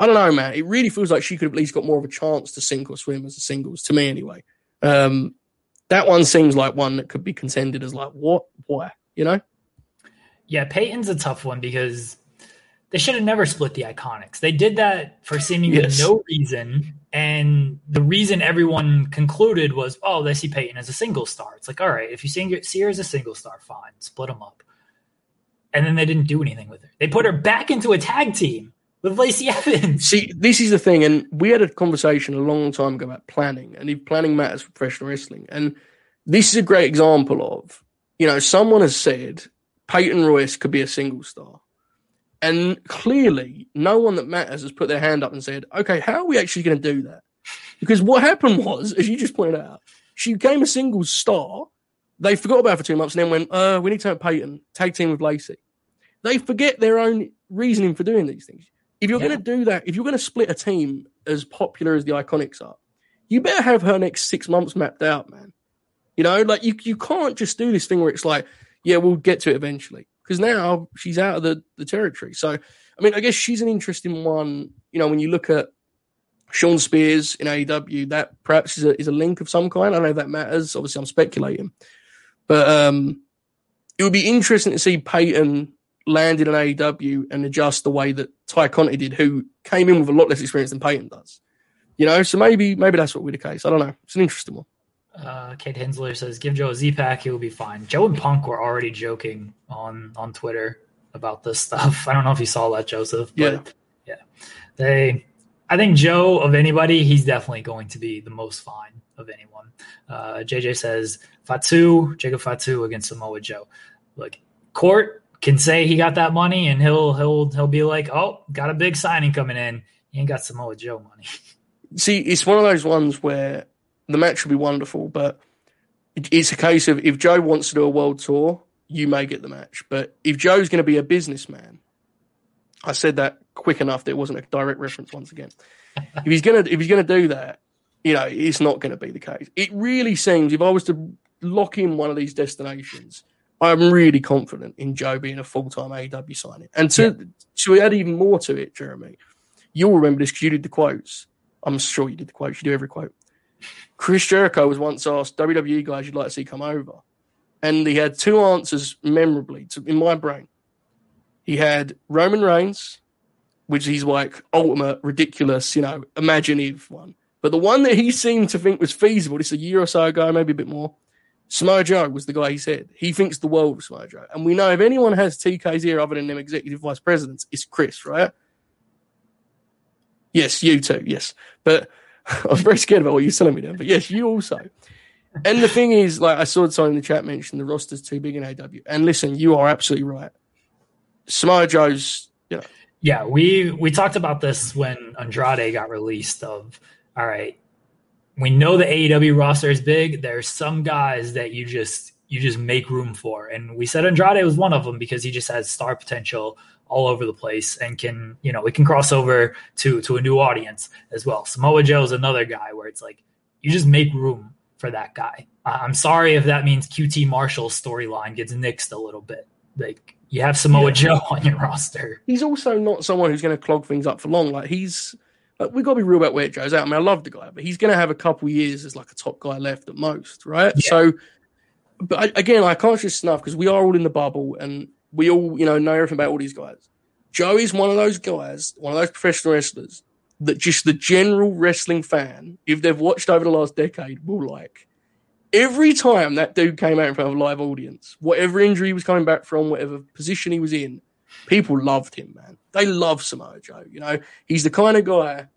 I don't know, man. It really feels like she could have at least got more of a chance to sink or swim as a singles, to me anyway. Um, that one seems like one that could be contended as like what, why, you know? Yeah, Peyton's a tough one because they should have never split the Iconics. They did that for seemingly Yes. no reason. And the reason everyone concluded was, oh, they see Peyton as a single star. It's like, all right, if you see see her as a single star, fine, split them up. And then they didn't do anything with her. They put her back into a tag team with Lacey Evans. See, this is the thing, and we had a conversation a long time ago about planning, and if planning matters for professional wrestling. And this is a great example of, you know, someone has said Peyton Royce could be a single star. And clearly, no one that matters has put their hand up and said, okay, how are we actually going to do that? Because what happened was, as you just pointed out, she became a single star. They forgot about her for two months and then went, uh, we need to have Peyton, tag team with Lacey. They forget their own reasoning for doing these things. If you're Yeah. going to do that, if you're going to split a team as popular as the Iconics are, you better have her next six months mapped out, man. You know, like you, you can't just do this thing where it's like, yeah, we'll get to it eventually. Because now she's out of the, the territory. So, I mean, I guess she's an interesting one. You know, when you look at Shawn Spears in AEW, that perhaps is a, is a link of some kind. I don't know if that matters. Obviously, I'm speculating. But um, it would be interesting to see Peyton land in an AEW and adjust the way that Tay Conti did, who came in with a lot less experience than Peyton does. You know, so maybe maybe that's what will be the case. I don't know. It's an interesting one. Uh, Kate Hensler says, "Give Joe a Z pack; he will be fine." Joe and Punk were already joking on on Twitter about this stuff. I don't know if you saw that, Joseph. But Yeah. yeah, they. I think Joe of anybody, he's definitely going to be the most fine of anyone. Uh, JJ says Fatu, Jacob Fatu against Samoa Joe. Look, Court can say he got that money, and he'll he'll he'll be like, "Oh, got a big signing coming in." He ain't got Samoa Joe money. See, it's one of those ones where the match will be wonderful, but it's a case of if Joe wants to do a world tour, you may get the match. But if Joe's going to be a businessman, I said that quick enough that it wasn't a direct reference once again. if he's gonna if he's gonna do that, you know, it's not going to be the case. It really seems if I was to lock in one of these destinations, I'm really confident in Joe being a full time AEW signing. And to yeah. to add even more to it, Jeremy, you'll remember this because you did the quotes. I'm sure you did the quotes. You do every quote. Chris Jericho was once asked, WWE guys you'd like to see come over. And he had two answers memorably to, in my brain. He had Roman Reigns, which he's like ultimate, ridiculous, you know, imaginative one. But the one that he seemed to think was feasible, this a year or so ago, maybe a bit more, Samoa Joe was the guy he said. He thinks the world of Samoa Joe. And we know if anyone has TK's ear other than them executive vice presidents, it's Chris, right? Yes, you too, yes. But I was very scared about what you were telling me then. But yes, you also. And the thing is, like I saw someone in the chat mention the roster's too big in AW. And listen, you are absolutely right. Samoa Joe's, you know. Yeah, we we talked about this when Andrade got released of all right, we know the AEW roster is big. There's some guys that you just you just make room for, and we said Andrade was one of them because he just has star potential all over the place and can you know we can cross over to to a new audience as well. Samoa Joe is another guy where it's like you just make room for that guy. I'm sorry if that means QT Marshall's storyline gets nixed a little bit. Like you have Samoa yeah. Joe on your roster. He's also not someone who's going to clog things up for long. Like he's we got to be real about where Joe's at. I mean, I love the guy, but he's going to have a couple years as like a top guy left at most, right? Yeah. So, but I, again, I can't just snuff because we are all in the bubble and we all, you know, know everything about all these guys. Joe is one of those guys, one of those professional wrestlers that just the general wrestling fan, if they've watched over the last decade, will like. Every time that dude came out in front of a live audience, whatever injury he was coming back from, whatever position he was in, people loved him, man. They love Samoa Joe. You know, he's the kind of guy.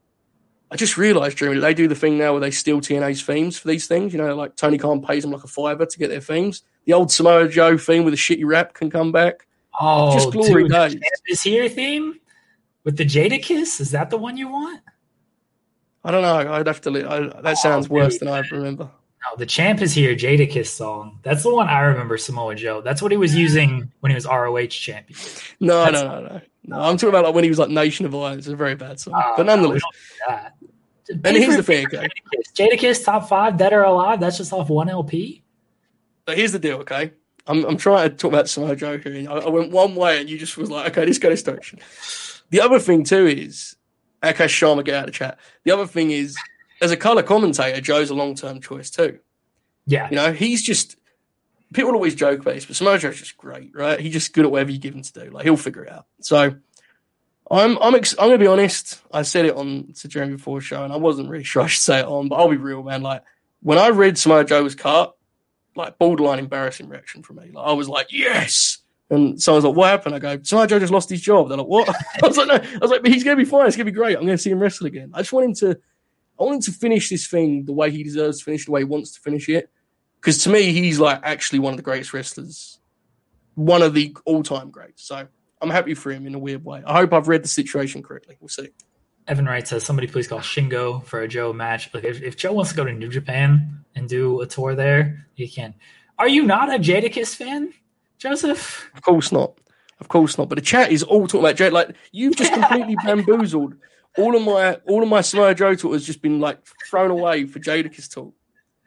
I just realised, Jeremy, they do the thing now where they steal TNA's themes for these things. You know, like Tony Khan pays them like a fiver to get their themes. The old Samoa Joe theme with a shitty rap can come back. Oh, just glory dude, days. Is here theme with the Jadakiss? Is that the one you want? I don't know. I'd have to. I, that oh, sounds worse than I remember. No, the champ is here. Jadakiss song. That's the one I remember. Samoa Joe. That's what he was using when he was ROH champion. No, no, no, no, no. I'm talking about like when he was like Nation of Violence. It's a very bad song, but ah, nonetheless. No, and here's the thing, okay? Jadakiss top five, dead or alive. That's just off one LP. But here's the deal, okay? I'm I'm trying to talk about Samoa Joe here. I, I went one way, and you just was like, okay, this go this direction. The other thing too is, okay, Sharma, get out of chat. The other thing is as a color commentator, Joe's a long term choice too. Yeah. You know, he's just people always joke about this, but Samoa Joe's just great, right? He's just good at whatever you give him to do. Like he'll figure it out. So I'm I'm ex- I'm gonna be honest. I said it on to Jeremy before show, and I wasn't really sure I should say it on, but I'll be real, man. Like when I read Samoa Joe was cut, like borderline embarrassing reaction from me. Like I was like, yes. And someone's like, what happened? I go, Samoa Joe just lost his job. They're like, what? I was like, no. I was like, but he's gonna be fine. It's gonna be great. I'm gonna see him wrestle again. I just want him to I want him to finish this thing the way he deserves to finish, the way he wants to finish it. Because to me, he's like actually one of the greatest wrestlers, one of the all-time greats. So I'm happy for him in a weird way. I hope I've read the situation correctly. We'll see. Evan Wright says somebody please call Shingo for a Joe match. Like if, if Joe wants to go to New Japan and do a tour there, he can. Are you not a Jadakiss fan, Joseph? Of course not. Of course not. But the chat is all talking about Jade. Like you've just completely bamboozled all of my all of my Samoa Joe talk has just been like thrown away for Jadakiss talk.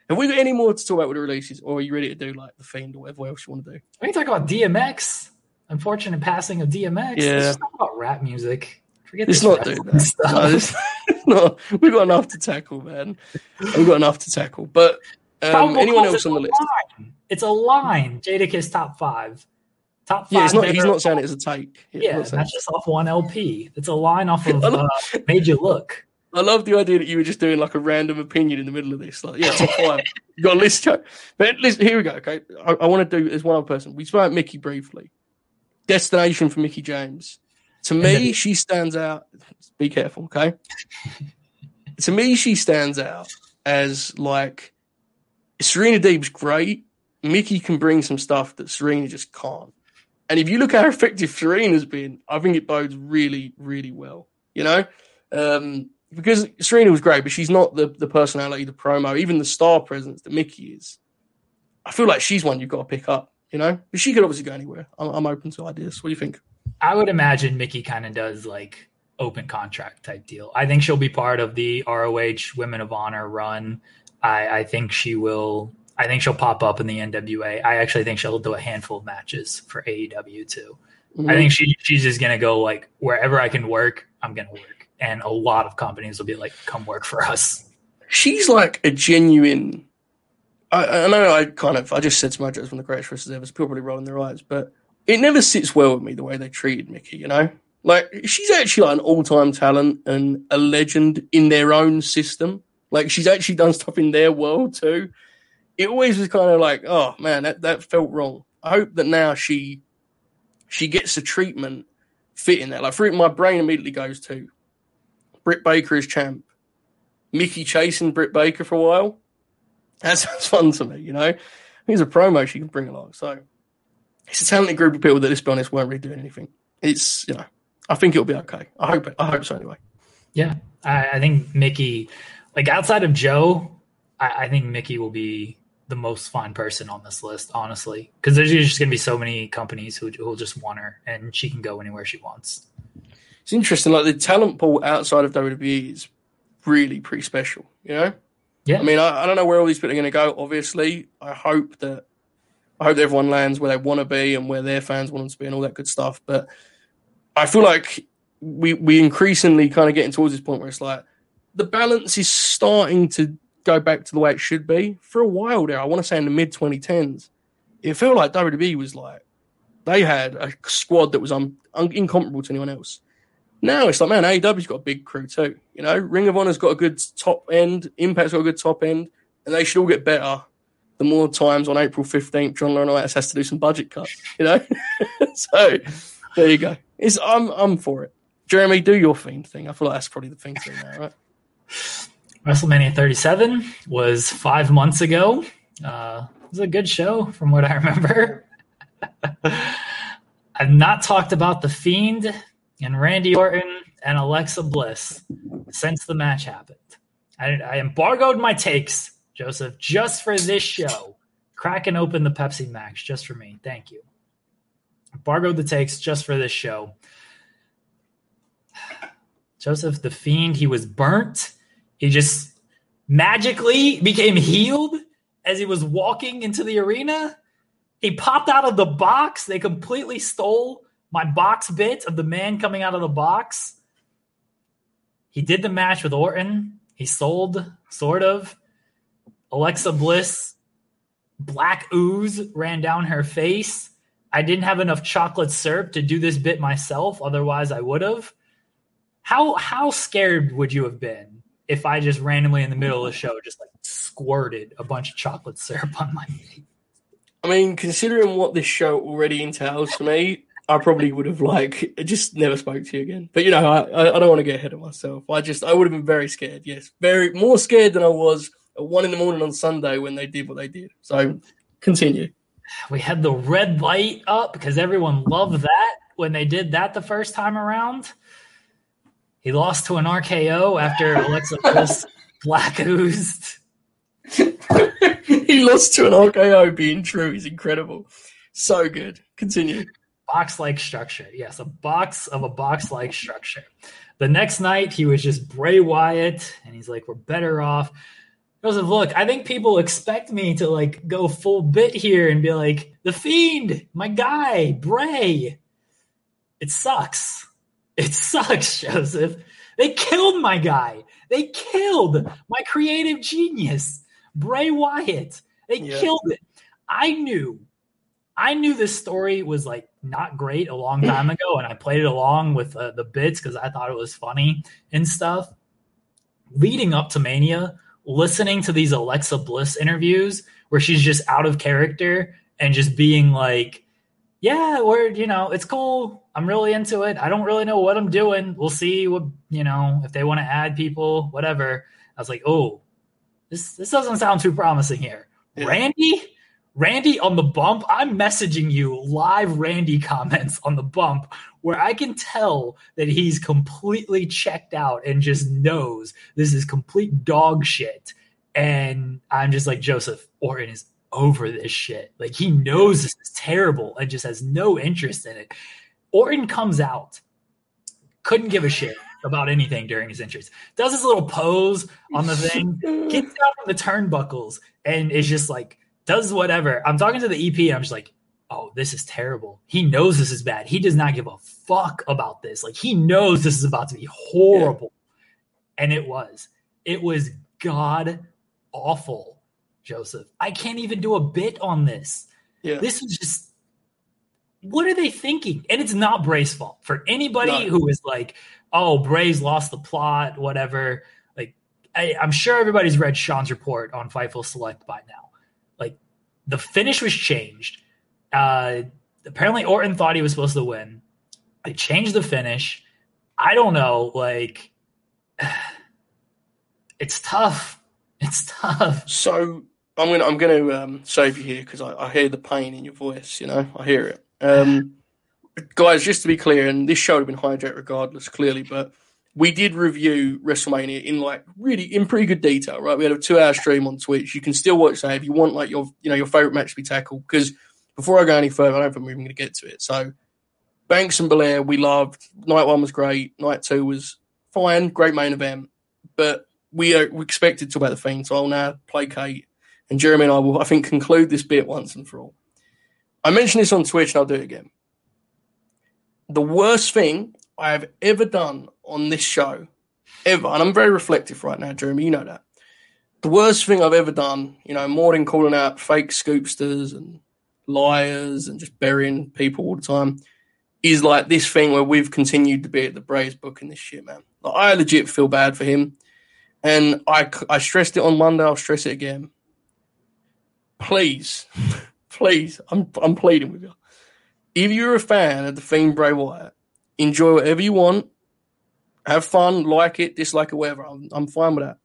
Have we got any more to talk about with the releases, or are you ready to do like the Fiend or whatever else you want to do? We can talk about DMX. Unfortunate passing of DMX. Yeah. Let's talk about rap music. Forget this. not doing that. Stuff. No, we've got enough to tackle, man. We've got enough to tackle. But um, anyone else on the list? Line. It's a line. Jadakiss top five. Top five. Yeah, not, he's not saying it as a take. Yeah, that's just off one LP. It's a line off of uh, Made You Look. I love the idea that you were just doing like a random opinion in the middle of this. Like, yeah, five. you got a list. But listen, here we go. Okay, I, I want to do as one other person. We spoke about Mickie briefly. Destination for Mickie James. To me, she stands out. Be careful, okay? to me, she stands out as like Serena Deeb's great. Mickie can bring some stuff that Serena just can't. And if you look how effective Serena's been, I think it bodes really, really well. You know, um, because Serena was great, but she's not the the personality, the promo, even the star presence that Mickie is. I feel like she's one you've got to pick up. You know, but she could obviously go anywhere. I'm, I'm open to ideas. What do you think? I would imagine Mickie kind of does like open contract type deal. I think she'll be part of the ROH Women of Honor run. I, I think she will I think she'll pop up in the NWA. I actually think she'll do a handful of matches for AEW too. Mm-hmm. I think she she's just gonna go like wherever I can work, I'm gonna work, and a lot of companies will be like, "Come work for us." She's like a genuine. I, I know I kind of I just said to my from the greatest wrestlers ever. People probably rolling their eyes, but it never sits well with me the way they treated Mickie. You know, like she's actually like an all time talent and a legend in their own system. Like she's actually done stuff in their world too. It always was kind of like, oh man, that, that felt wrong. I hope that now she she gets the treatment fitting that. Like for it, my brain immediately goes to Britt Baker as champ, Mickie chasing Britt Baker for a while. That sounds fun to me, you know. Here's a promo she can bring along. So it's a talented group of people that, let's be honest, weren't really doing anything. It's you know, I think it'll be okay. I hope. I hope so anyway. Yeah, I, I think Mickie, like outside of Joe, I, I think Mickie will be the most fun person on this list, honestly, because there's just going to be so many companies who will just want her, and she can go anywhere she wants. It's interesting, like the talent pool outside of WWE is really pretty special. You know, yeah. I mean, I, I don't know where all these people are going to go. Obviously, I hope that I hope that everyone lands where they want to be and where their fans want them to be, and all that good stuff. But I feel like we we increasingly kind of getting towards this point where it's like the balance is starting to go back to the way it should be. For a while there, I want to say in the mid 2010s, it felt like WWE was like they had a squad that was un- un- incomparable to anyone else. Now it's like, man, AEW's got a big crew too. You know, Ring of Honor's got a good top end, Impact's got a good top end, and they should all get better the more times on April 15th John Laurinaitis has to do some budget cuts, you know? so there you go. It's, I'm, I'm for it. Jeremy, do your fiend thing. I feel like that's probably the fiend thing do now, right? WrestleMania 37 was five months ago. Uh, it was a good show from what I remember. I've not talked about The Fiend and Randy Orton and Alexa Bliss since the match happened. I, I embargoed my takes, Joseph, just for this show. Cracking open the Pepsi Max just for me. Thank you. Embargoed the takes just for this show. Joseph the Fiend, he was burnt. He just magically became healed as he was walking into the arena. He popped out of the box. They completely stole my box bit of the man coming out of the box. He did the match with Orton. He sold, sort of. Alexa Bliss, black ooze ran down her face. I didn't have enough chocolate syrup to do this bit myself. Otherwise, I would have. How how scared would you have been if I just randomly in the middle of the show just like squirted a bunch of chocolate syrup on my face? I mean, considering what this show already entails for me, I probably would have like just never spoke to you again. But you know, I, I don't want to get ahead of myself. I just I would have been very scared. Yes, very more scared than I was at one in the morning on Sunday when they did what they did. So continue. We had the red light up because everyone loved that when they did that the first time around. He lost to an RKO after Alexa Bliss black oozed. he lost to an RKO being true. He's incredible. So good. Continue. Box like structure. Yes, a box of a box like structure. The next night, he was just Bray Wyatt, and he's like, We're better off. Joseph, look, I think people expect me to like go full bit here and be like, The Fiend, my guy, Bray. It sucks. It sucks, Joseph. They killed my guy. They killed my creative genius, Bray Wyatt. They yeah. killed it. I knew, I knew this story was like not great a long time ago, and I played it along with uh, the bits because I thought it was funny and stuff. Leading up to Mania, listening to these Alexa Bliss interviews where she's just out of character and just being like, yeah, we're, you know, it's cool. I'm really into it. I don't really know what I'm doing. We'll see what, you know, if they want to add people, whatever. I was like, oh, this this doesn't sound too promising here. Yeah. Randy, Randy on the bump. I'm messaging you live Randy comments on the bump where I can tell that he's completely checked out and just knows this is complete dog shit. And I'm just like, Joseph Orton is over this shit. Like he knows this is terrible and just has no interest in it. Orton comes out, couldn't give a shit about anything during his entrance. Does his little pose on the thing, gets out from the turnbuckles, and is just like does whatever. I'm talking to the EP. I'm just like, oh, this is terrible. He knows this is bad. He does not give a fuck about this. Like he knows this is about to be horrible. Yeah. And it was. It was god awful, Joseph. I can't even do a bit on this. Yeah. This was just what are they thinking? And it's not Bray's fault. For anybody no. who is like, oh, Bray's lost the plot, whatever. Like, I, am sure everybody's read Sean's report on Fightful Select by now. The finish was changed. Uh, apparently, Orton thought he was supposed to win. They changed the finish. I don't know. Like, it's tough. It's tough. So I'm gonna I'm gonna um, save you here because I, I hear the pain in your voice. You know, I hear it. Um, guys, just to be clear, and this show would have been hijacked regardless, clearly, but we did review WrestleMania in like really in pretty good detail, right? We had a two-hour stream on Twitch. You can still watch that if you want, like your you know your favorite match to be tackled. Because before I go any further, I don't think we're even going to get to it. So Banks and Belair, we loved. Night one was great. Night two was fine. Great main event, but we are we expected to about the Fiend, so I'll now placate. And Jeremy and I will, I think, conclude this bit once and for all. I mentioned this on Twitch and I'll do it again. The worst thing I have ever done on this show, ever, and I'm very reflective right now, Jeremy, you know that. The worst thing I've ever done, you know, more than calling out fake scoopsters and liars and just burying people all the time, is like this thing where we've continued to be at the Braves book in this shit, man. Like, I legit feel bad for him. And I, I stressed it on Monday, I'll stress it again. Please please, I'm I'm pleading with you. If you're a fan of the Fiend Bray Wyatt, enjoy whatever you want, have fun, like it, dislike it, whatever. I'm, I'm fine with that.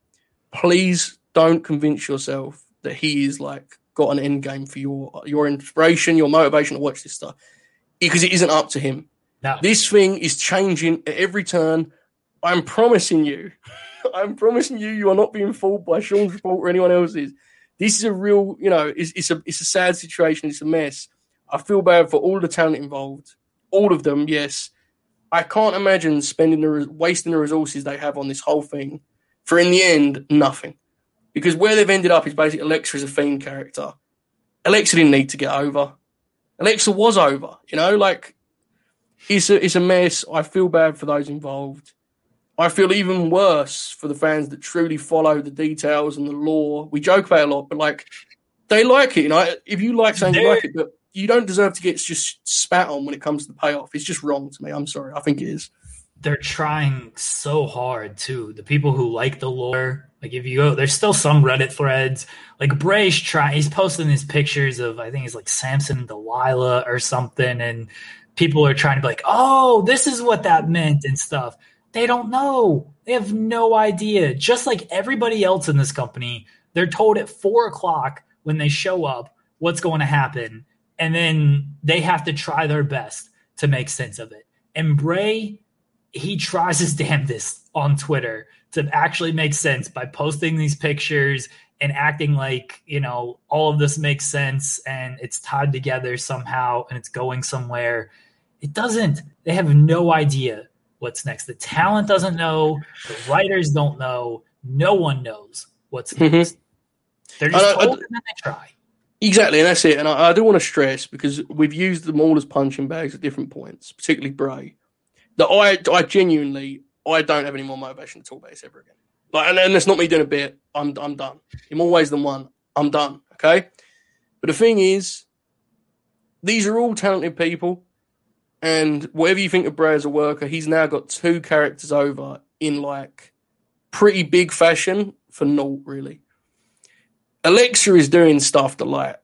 Please don't convince yourself that he is like got an end game for your your inspiration, your motivation to watch this stuff, because it isn't up to him. No. This thing is changing at every turn. I'm promising you, I'm promising you, you are not being fooled by Sean's report or anyone else's. This is a real, you know, it's, it's a it's a sad situation. It's a mess. I feel bad for all the talent involved, all of them. Yes, I can't imagine spending the wasting the resources they have on this whole thing for in the end nothing, because where they've ended up is basically Alexa is a fiend character. Alexa didn't need to get over. Alexa was over. You know, like it's a it's a mess. I feel bad for those involved. I feel even worse for the fans that truly follow the details and the lore. We joke about it a lot, but like they like it. You know, if you like saying you like it, but you don't deserve to get just spat on when it comes to the payoff. It's just wrong to me. I'm sorry. I think it is. They're trying so hard too. The people who like the lore, like if you go, there's still some Reddit threads. Like Bray's trying. He's posting his pictures of I think it's like Samson and Delilah or something, and people are trying to be like, "Oh, this is what that meant" and stuff they don't know. They have no idea. Just like everybody else in this company, they're told at four o'clock when they show up what's going to happen. And then they have to try their best to make sense of it. And Bray, he tries his damnedest on Twitter to actually make sense by posting these pictures and acting like, you know, all of this makes sense and it's tied together somehow and it's going somewhere. It doesn't. They have no idea what's next. The talent doesn't know, the writers don't know, no one knows what's mm-hmm. next. They're just told I, and then they try. Exactly, and that's it. And I, I, do want to stress because we've used them all as punching bags at different points, particularly Bray. That I, I genuinely, I don't have any more motivation to talk about this ever again. Like, and, and it's not me doing a bit. I'm, I'm done. In more ways than one, I'm done. Okay, but the thing is, these are all talented people. And whatever you think of Bray as a worker, he's now got two characters over in like pretty big fashion for naught, really. Alexa is doing stuff that like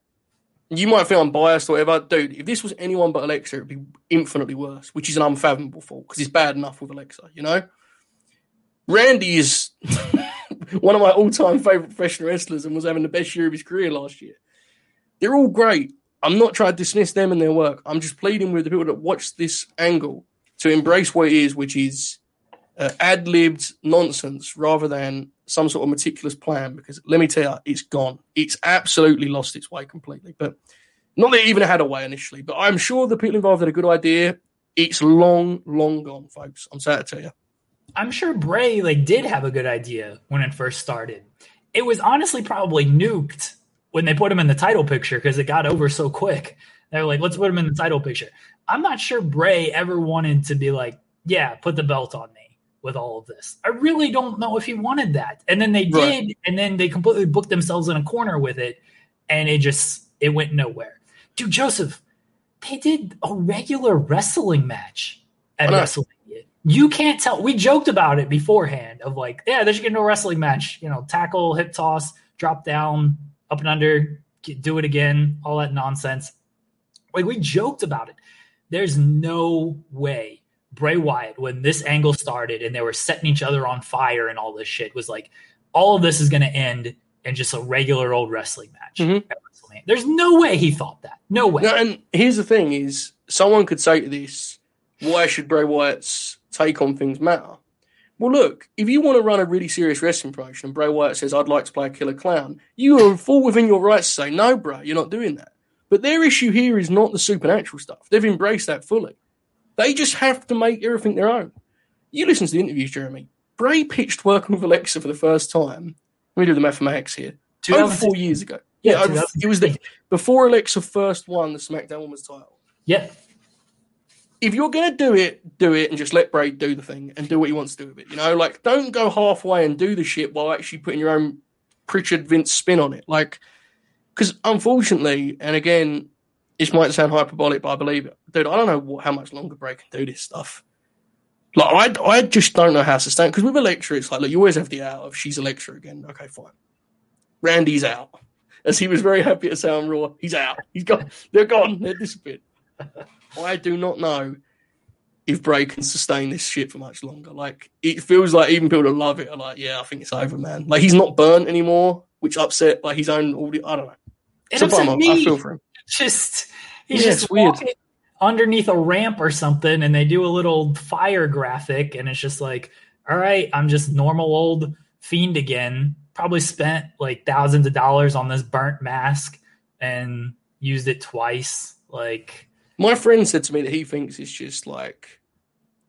you might feel I'm biased or whatever, dude. If this was anyone but Alexa, it'd be infinitely worse, which is an unfathomable fault because it's bad enough with Alexa, you know. Randy is one of my all-time favorite professional wrestlers and was having the best year of his career last year. They're all great, I'm not trying to dismiss them and their work. I'm just pleading with the people that watch this angle to embrace what it is, which is uh, ad libbed nonsense rather than some sort of meticulous plan. Because let me tell you, it's gone. It's absolutely lost its way completely. But not that it even had a way initially, but I'm sure the people involved had a good idea. It's long, long gone, folks. I'm sad to tell you. I'm sure Bray like did have a good idea when it first started. It was honestly probably nuked when they put him in the title picture because it got over so quick. They're like, let's put him in the title picture. I'm not sure Bray ever wanted to be like, yeah, put the belt on with all of this. I really don't know if he wanted that. And then they Right. did, and then they completely booked themselves in a corner with it, and it just it went nowhere. Dude, Joseph, they did a regular wrestling match at. WrestleMania. You can't tell. We joked about it beforehand of like, yeah, they should get a wrestling match. You know, tackle, hip toss, drop down, up and under, get, do it again, all that nonsense. Like we joked about it. There's no way Bray Wyatt, when this angle started and they were setting each other on fire and all this shit, was like, all of this is going to end in just a regular old wrestling match. Mhm. at WrestleMania. There's no way he thought that. No way. No, and here's the thing: is someone could say to this, "Why should Bray Wyatt's take on things matter?" Well, look, if you want to run a really serious wrestling promotion, and Bray Wyatt says, "I'd like to play a killer clown," you are full within your rights to say, "No, bro, you're not doing that." But their issue here is not the supernatural stuff; they've embraced that fully. They just have to make everything their own. You listen to the interviews, Jeremy. Bray pitched working with Alexa for the first time. Let me do the mathematics here. Over 2006 four years ago. Yeah, Yeah, over, it was the, before Alexa first won the SmackDown Women's title. Yeah. If you're gonna do it, do it, and just let Bray do the thing and do what he wants to do with it. You know, like don't go halfway and do the shit while actually putting your own Pritchard Vince spin on it. Like, because unfortunately, and again, this might sound hyperbolic, but I believe it, dude. I don't know what, how much longer Bray can do this stuff. Like, I, I just don't know how to sustain. Because with Electra, it's like, look, you always have the out of she's Electra again. Okay, fine. Randy's out, as he was very happy to say on Raw. He's out. He's gone. They're gone. They're disappeared. I do not know if Bray can sustain this shit for much longer. Like it feels like even people that love it are like, yeah, I think it's over, man. Like he's not burnt anymore, which upset like his own audience. I don't know. It It's a upset me. I feel for him. just he's Yeah, just weird. walking underneath a ramp or something and they do a little fire graphic and it's just like all right i'm just normal old fiend again probably spent like thousands of dollars on this burnt mask and used it twice like My friend said to me that he thinks it's just like,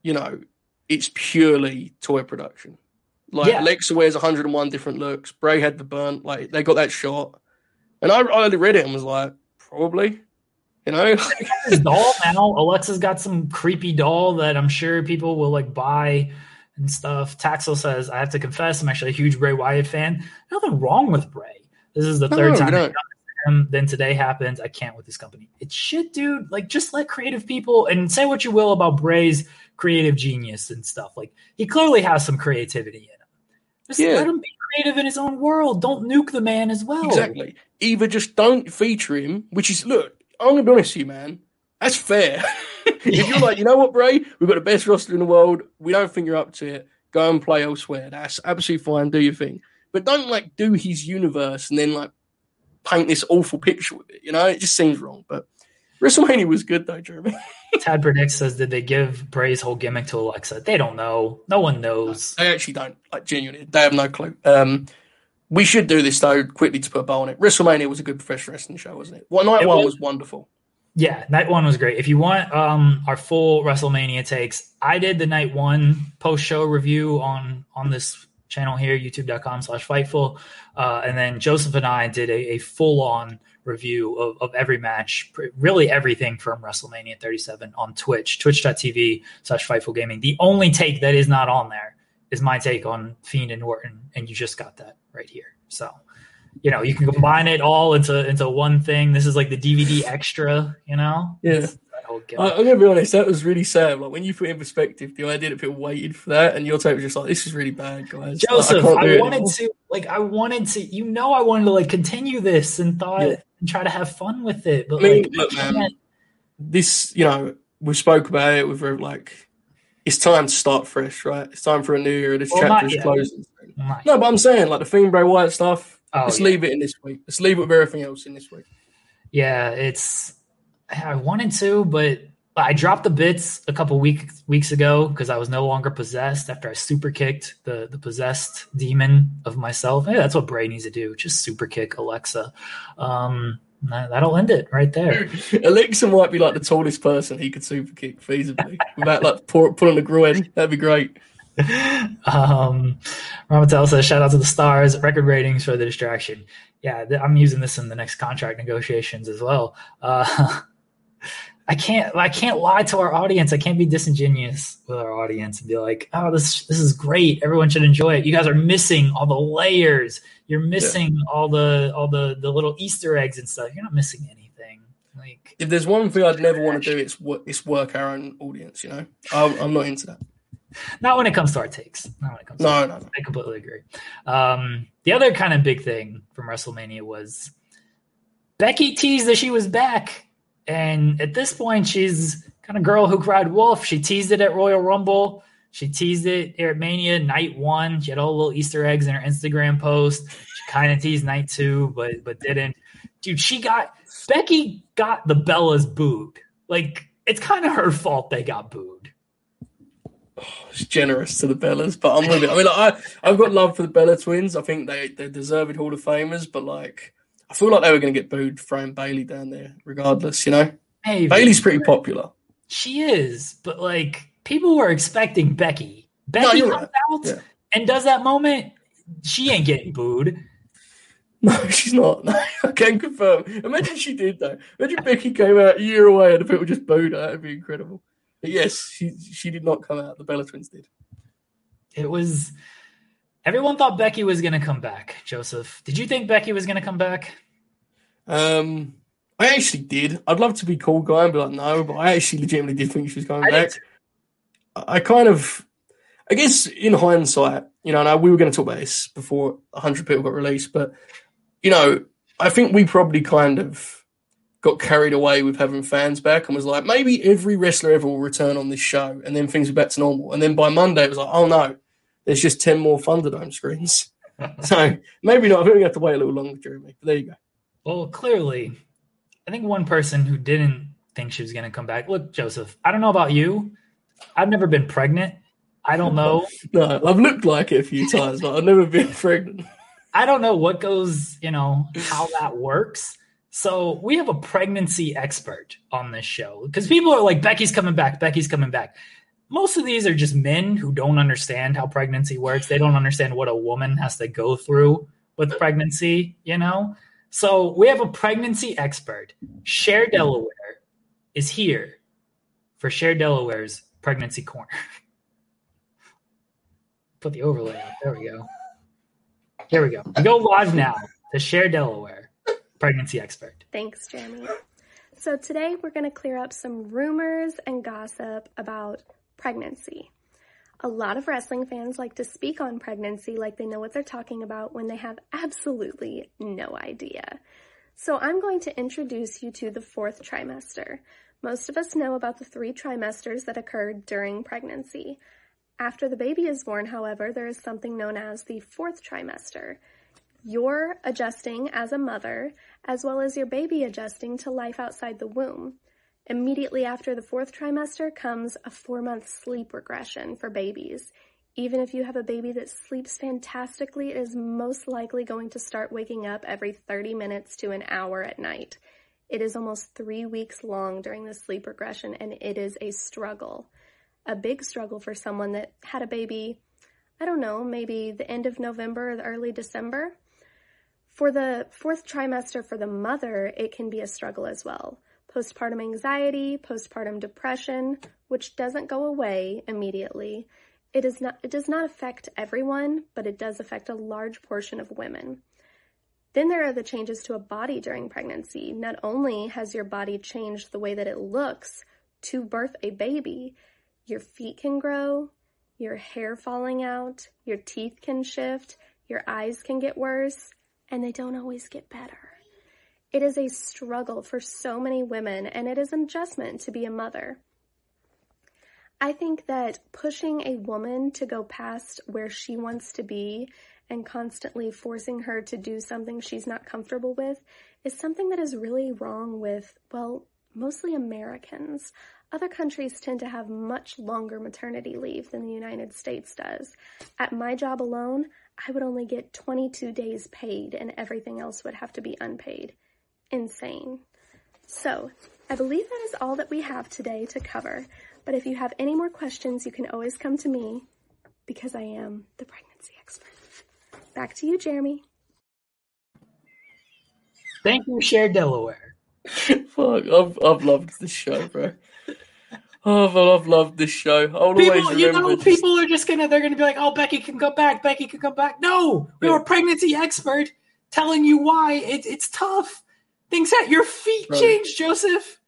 you know, it's purely toy production. Like Yeah. Lexa wears 101 different looks. Bray had the burnt. Like they got that shot, and I, I read it and was like, probably, you know. his doll now. Alexa's got some creepy doll that i'm sure people will like buy and stuff. Taxel says i have to confess i'm actually a huge bray wyatt fan. Nothing wrong with bray. This is the No, third no, time no. Him. Then today happens. I can't with this company. It's shit dude. Like just let creative people and say what you will about bray's creative genius and stuff. Like he clearly has some creativity in him. Just Yeah. let him be creative in his own world don't nuke the man as well Exactly. Either just don't feature him, which is look. I'm gonna be honest with you, man. That's fair. if you're like, you know what, Bray, we've got the best roster in the world. We don't think you're up to it. Go and play elsewhere. That's absolutely fine. Do your thing, but don't like do his universe and then like paint this awful picture with it. You know, it just seems wrong. But WrestleMania was good though, Jeremy. tad predicts says did they give bray's whole gimmick to alexa they don't know no one knows They actually don't like genuinely. They have no clue. Um, we should do this though quickly to put a bow on it. WrestleMania was a good professional wrestling show, wasn't it? Well, night It one was. was wonderful. Yeah, night one was great. If you want um our full WrestleMania takes, I did the night one post show review on on this channel here, youtube.com slash fightful. Uh, and then Joseph and I did a, a full on review of, of every match, really everything from WrestleMania 37 on Twitch, twitch.tv slash fightful gaming. The only take that is not on there is my take on Fiend and Orton, and you just got that right here. So you know, you can combine it all into into one thing. This is like the DVD extra, you know? Yeah. It's that whole I. I'm gonna be honest, that was really sad. Like when you put in perspective, the idea that people waited for that, and your take was just like, "This is really bad, guys." Joseph, can't I, wanted anymore. to like I wanted to you know I wanted to like continue this and thought Yeah. and try to have fun with it. But I mean, like look, man, This, you know, we spoke about it. We've like, it's time to start fresh, right? It's time for a new year. This Well, chapter is closing. No, but I'm saying like the Fiend Bray Wyatt stuff. Oh, let's yeah. leave it in this week. Let's leave it with everything else in this week. Yeah, it's I wanted to, but I dropped the bits a couple weeks weeks ago because I was no longer possessed after I super kicked the the possessed demon of myself. Hey, that's what Bray needs to do. Just super kick Alexa. Um, that- that'll end it right there. Alexa might be like the tallest person he could super kick feasibly without like pour, pulling a groin. That'd be great. um, Ramatel says, shout out to the stars, record ratings for the distraction. yeah, th- I'm using this in the next contract negotiations as well. Uh, I can't I can't lie to our audience. I can't be disingenuous with our audience and be like, "Oh, this this is great. Everyone should enjoy it." You guys are missing all the layers. You're missing yeah. all the all the the little Easter eggs and stuff. You're not missing anything. Like if there's one thing I'd never want to do, it's work, it's work our own audience. You know, I'm, I'm not into that. Not when it comes to our takes. Not when it comes. No, to no, no. I completely agree. Um, the other kind of big thing from WrestleMania was Becky teased that she was back, and at this point, she's kind of girl who cried wolf. She teased it at Royal Rumble. She teased it at Mania night one. She had all little Easter eggs in her Instagram post. She kind of teased night two, but but didn't. Dude, she got Becky got the Bellas booed. Like it's kind of her fault they got booed oh, it's generous to the Bellas, but I'm with it. I mean, like, I I've got love for the Bella twins. I think they they're deserved Hall of Famers, but like I feel like they were going to get booed throwing Bayley down there, regardless. You know, hey, Bayley's pretty popular. She is, but like people were expecting Becky. Becky no, comes right. out yeah. and does that moment. She ain't getting booed. No, she's not. No, I can confirm. Imagine she did though. Imagine Becky came out a year away and the people just booed her. It'd be incredible. But yes, she she did not come out. The Bella twins did. It was everyone thought Becky was going to come back. Joseph, did you think Becky was going to come back? Um, I actually did. I'd love to be cool guy and be like, no, but I actually legitimately did think she was coming I back. Did. I kind of, I guess, in hindsight, you know, and we were going to talk about this before 100 people got released, but you know, I think we probably kind of got carried away with having fans back and was like, maybe every wrestler ever will return on this show, and then things are back to normal. And then by Monday, it was like, oh no, there's just ten more Thunderdome screens. so maybe not. I think we have to wait a little longer, Jeremy. But there you go. Well, clearly, I think one person who didn't think she was going to come back. Look, Joseph, I don't know about you. I've never been pregnant. I don't know. no, I've looked like it a few times, but I've never been pregnant. I don't know what goes, you know, how that works. So we have a pregnancy expert on this show because people are like, Becky's coming back, Becky's coming back. Most of these are just men who don't understand how pregnancy works. They don't understand what a woman has to go through with pregnancy, you know? So we have a pregnancy expert. Cher Delaware is here for Cher Delaware's pregnancy corner. Put the overlay up. There we go. Here we go. We go live now to Cher Delaware pregnancy expert. Thanks, Jeremy. So, today we're going to clear up some rumors and gossip about pregnancy. A lot of wrestling fans like to speak on pregnancy like they know what they're talking about when they have absolutely no idea. So, I'm going to introduce you to the fourth trimester. Most of us know about the three trimesters that occurred during pregnancy. After the baby is born, however, there is something known as the fourth trimester. You're adjusting as a mother, as well as your baby adjusting to life outside the womb. Immediately after the fourth trimester comes a four month sleep regression for babies. Even if you have a baby that sleeps fantastically, it is most likely going to start waking up every 30 minutes to an hour at night. It is almost three weeks long during the sleep regression, and it is a struggle. A big struggle for someone that had a baby, I don't know, maybe the end of November or the early December. For the fourth trimester for the mother, it can be a struggle as well. Postpartum anxiety, postpartum depression, which doesn't go away immediately. It, is not, it does not affect everyone, but it does affect a large portion of women. Then there are the changes to a body during pregnancy. Not only has your body changed the way that it looks to birth a baby, your feet can grow, your hair falling out, your teeth can shift, your eyes can get worse, and they don't always get better. It is a struggle for so many women, and it is an adjustment to be a mother. I think that pushing a woman to go past where she wants to be and constantly forcing her to do something she's not comfortable with is something that is really wrong with, well, mostly Americans. Other countries tend to have much longer maternity leave than the United States does. At my job alone, I would only get 22 days paid and everything else would have to be unpaid. Insane. So, I believe that is all that we have today to cover. But if you have any more questions, you can always come to me because I am the pregnancy expert. Back to you, Jeremy. Thank you, Cher Delaware. Fuck, I've, I've loved this show, bro. Oh, but I've loved this show. I'll always People, you know, just- people are just gonna they're gonna be like, "Oh, Becky can come back. Becky can come back." No, we have a pregnancy expert telling you why it, it's tough. Things that your feet Right. change, Joseph.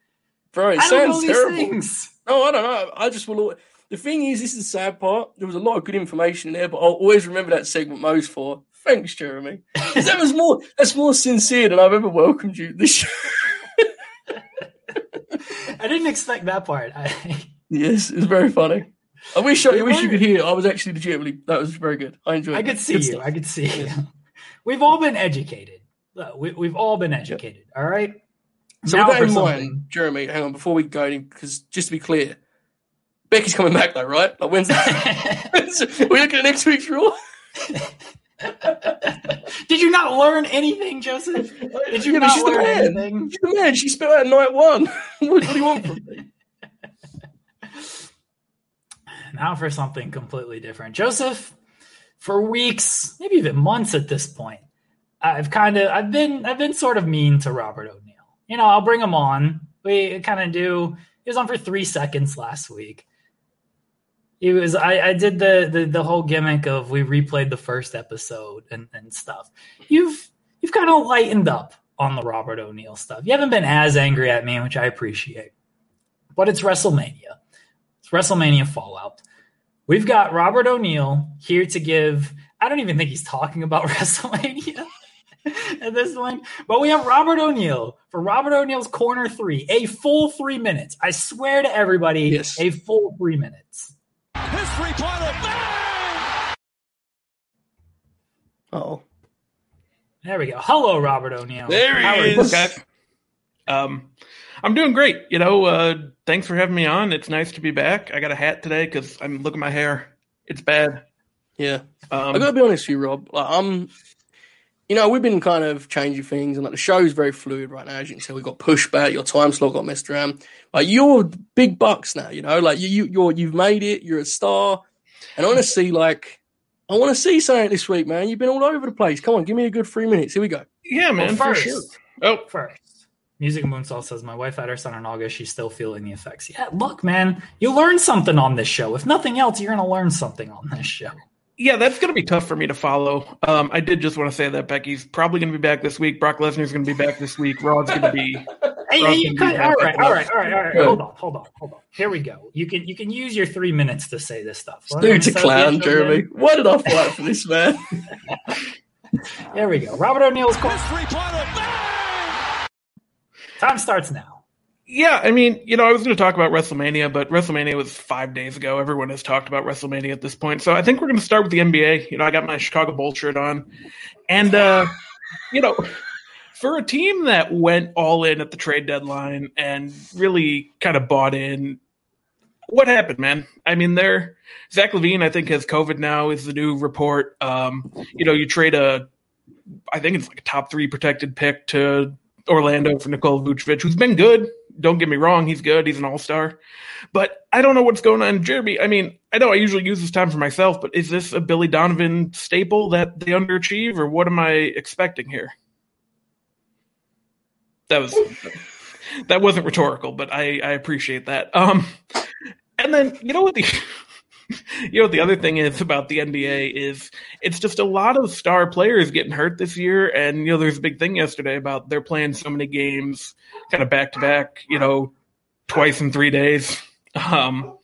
bro, it I don't know sounds these terrible. things. No, I don't know. I just will. The thing is, this is the sad part. There was a lot of good information in there, but I'll always remember that segment most for. Thanks, Jeremy. that was more. That's more sincere than I've ever welcomed you. This show. I didn't expect that part. I, yes, it's very funny. I wish I, I wish you could hear. I was actually legitimately. That was very good. I enjoyed. It. I it. could see Good you. stuff. I could see you. We've all been educated. We, we've all been educated. All right. So Now that for in mind, Jeremy, hang on before we go because just to be clear, Becky's coming back though, right? Like when's that? we looking at next week's Raw? Did you not learn anything, Joseph? Did you Yeah, not she's the learn man. anything? She's the man. She spelled out night one. what, what do you want from me? Now for something completely different. Joseph, for weeks, maybe even months at this point, I've kind of I've been I've been sort of mean to Robert O'Neill. You know, I'll bring him on. We kind of do. He was on for three seconds last week. He was I, I did the, the the whole gimmick of we replayed the first episode and, and stuff. You've you've kind of lightened up on the Robert O'Neill stuff. You haven't been as angry at me, which I appreciate. But it's WrestleMania. It's WrestleMania Fallout. We've got Robert O'Neill here to give. I don't even think he's talking about WrestleMania at this point, but we have Robert O'Neill for Robert O'Neill's Corner Three, a full three minutes. I swear to everybody, Yes. a full three minutes. His three pointer. Bang! Oh, There we go. Hello, Robert O'Neill. There he How are is. you? Look, guys. Um, I'm doing great. You know, uh, thanks for having me on. It's nice to be back. I got a hat today because I'm looking at my hair. It's bad. yeah. Um, I gotta be honest with you, Rob. Like, I'm, you know, we've been kind of changing things, and like the show is very fluid right now. As you can tell, we got pushback. Your time slot got messed around. Like you're big bucks now. You know, like you, you you're you've made it. You're a star, and I want to see like. I want to see something this week, man. You've been all over the place. Come on, give me a good three minutes. Here we go. yeah, man, Well, for first, sure. Oh, First, Music Moonsault says, My wife had her son in August. She's still feeling the effects. Yeah, look, man, you learn something on this show. If nothing else, you're going to learn something on this show. Yeah, that's going to be tough for me to follow. Um, I did just want to say that Becky's probably going to be back this week. Brock Lesnar's going to be back this week. Raw's going to be. Hey, Rob hey, can you do cut, that. all right, all right, all right, all right. Good. Hold on, hold on, hold on. Here we go. You can you can use your three minutes to say this stuff. Let Dude me to clown, Jeremy. again. Why did I fight for this, man? There we go. Robert O'Neill's call. His three pointer. Time starts now. Yeah, I mean, you know, I was going to talk about WrestleMania, but WrestleMania was five days ago. Everyone has talked about WrestleMania at this point. So I think we're going to start with the NBA. You know, I got my Chicago Bulls shirt on. And, uh, you know, for a team that went all in at the trade deadline and really kind of bought in, what happened, man? I mean, they're Zach LaVine, I think, has COVID now, is the new report. Um, you know, you trade a, I think it's like a top three protected pick to Orlando for Nikola Vucevic, who's been good. Don't get me wrong, he's good. He's an all star. But I don't know what's going on. Jeremy, I mean, I know I usually use this time for myself, but is this a Billy Donovan staple that they underachieve, or what am I expecting here? That was that wasn't rhetorical, but I, I appreciate that. Um, and then you know what the you know the other thing is about the NBA is it's just a lot of star players getting hurt this year, and you know there's a big thing yesterday about they're playing so many games kind of back to back, you know, twice in three days. Um,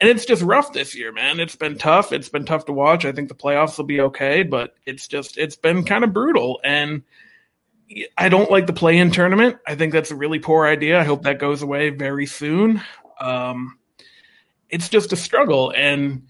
and it's just rough this year, man. It's been tough. It's been tough to watch. I think the playoffs will be okay, but it's just it's been kind of brutal and. I don't like the play-in tournament. I think that's a really poor idea. I hope that goes away very soon. Um, it's just a struggle, and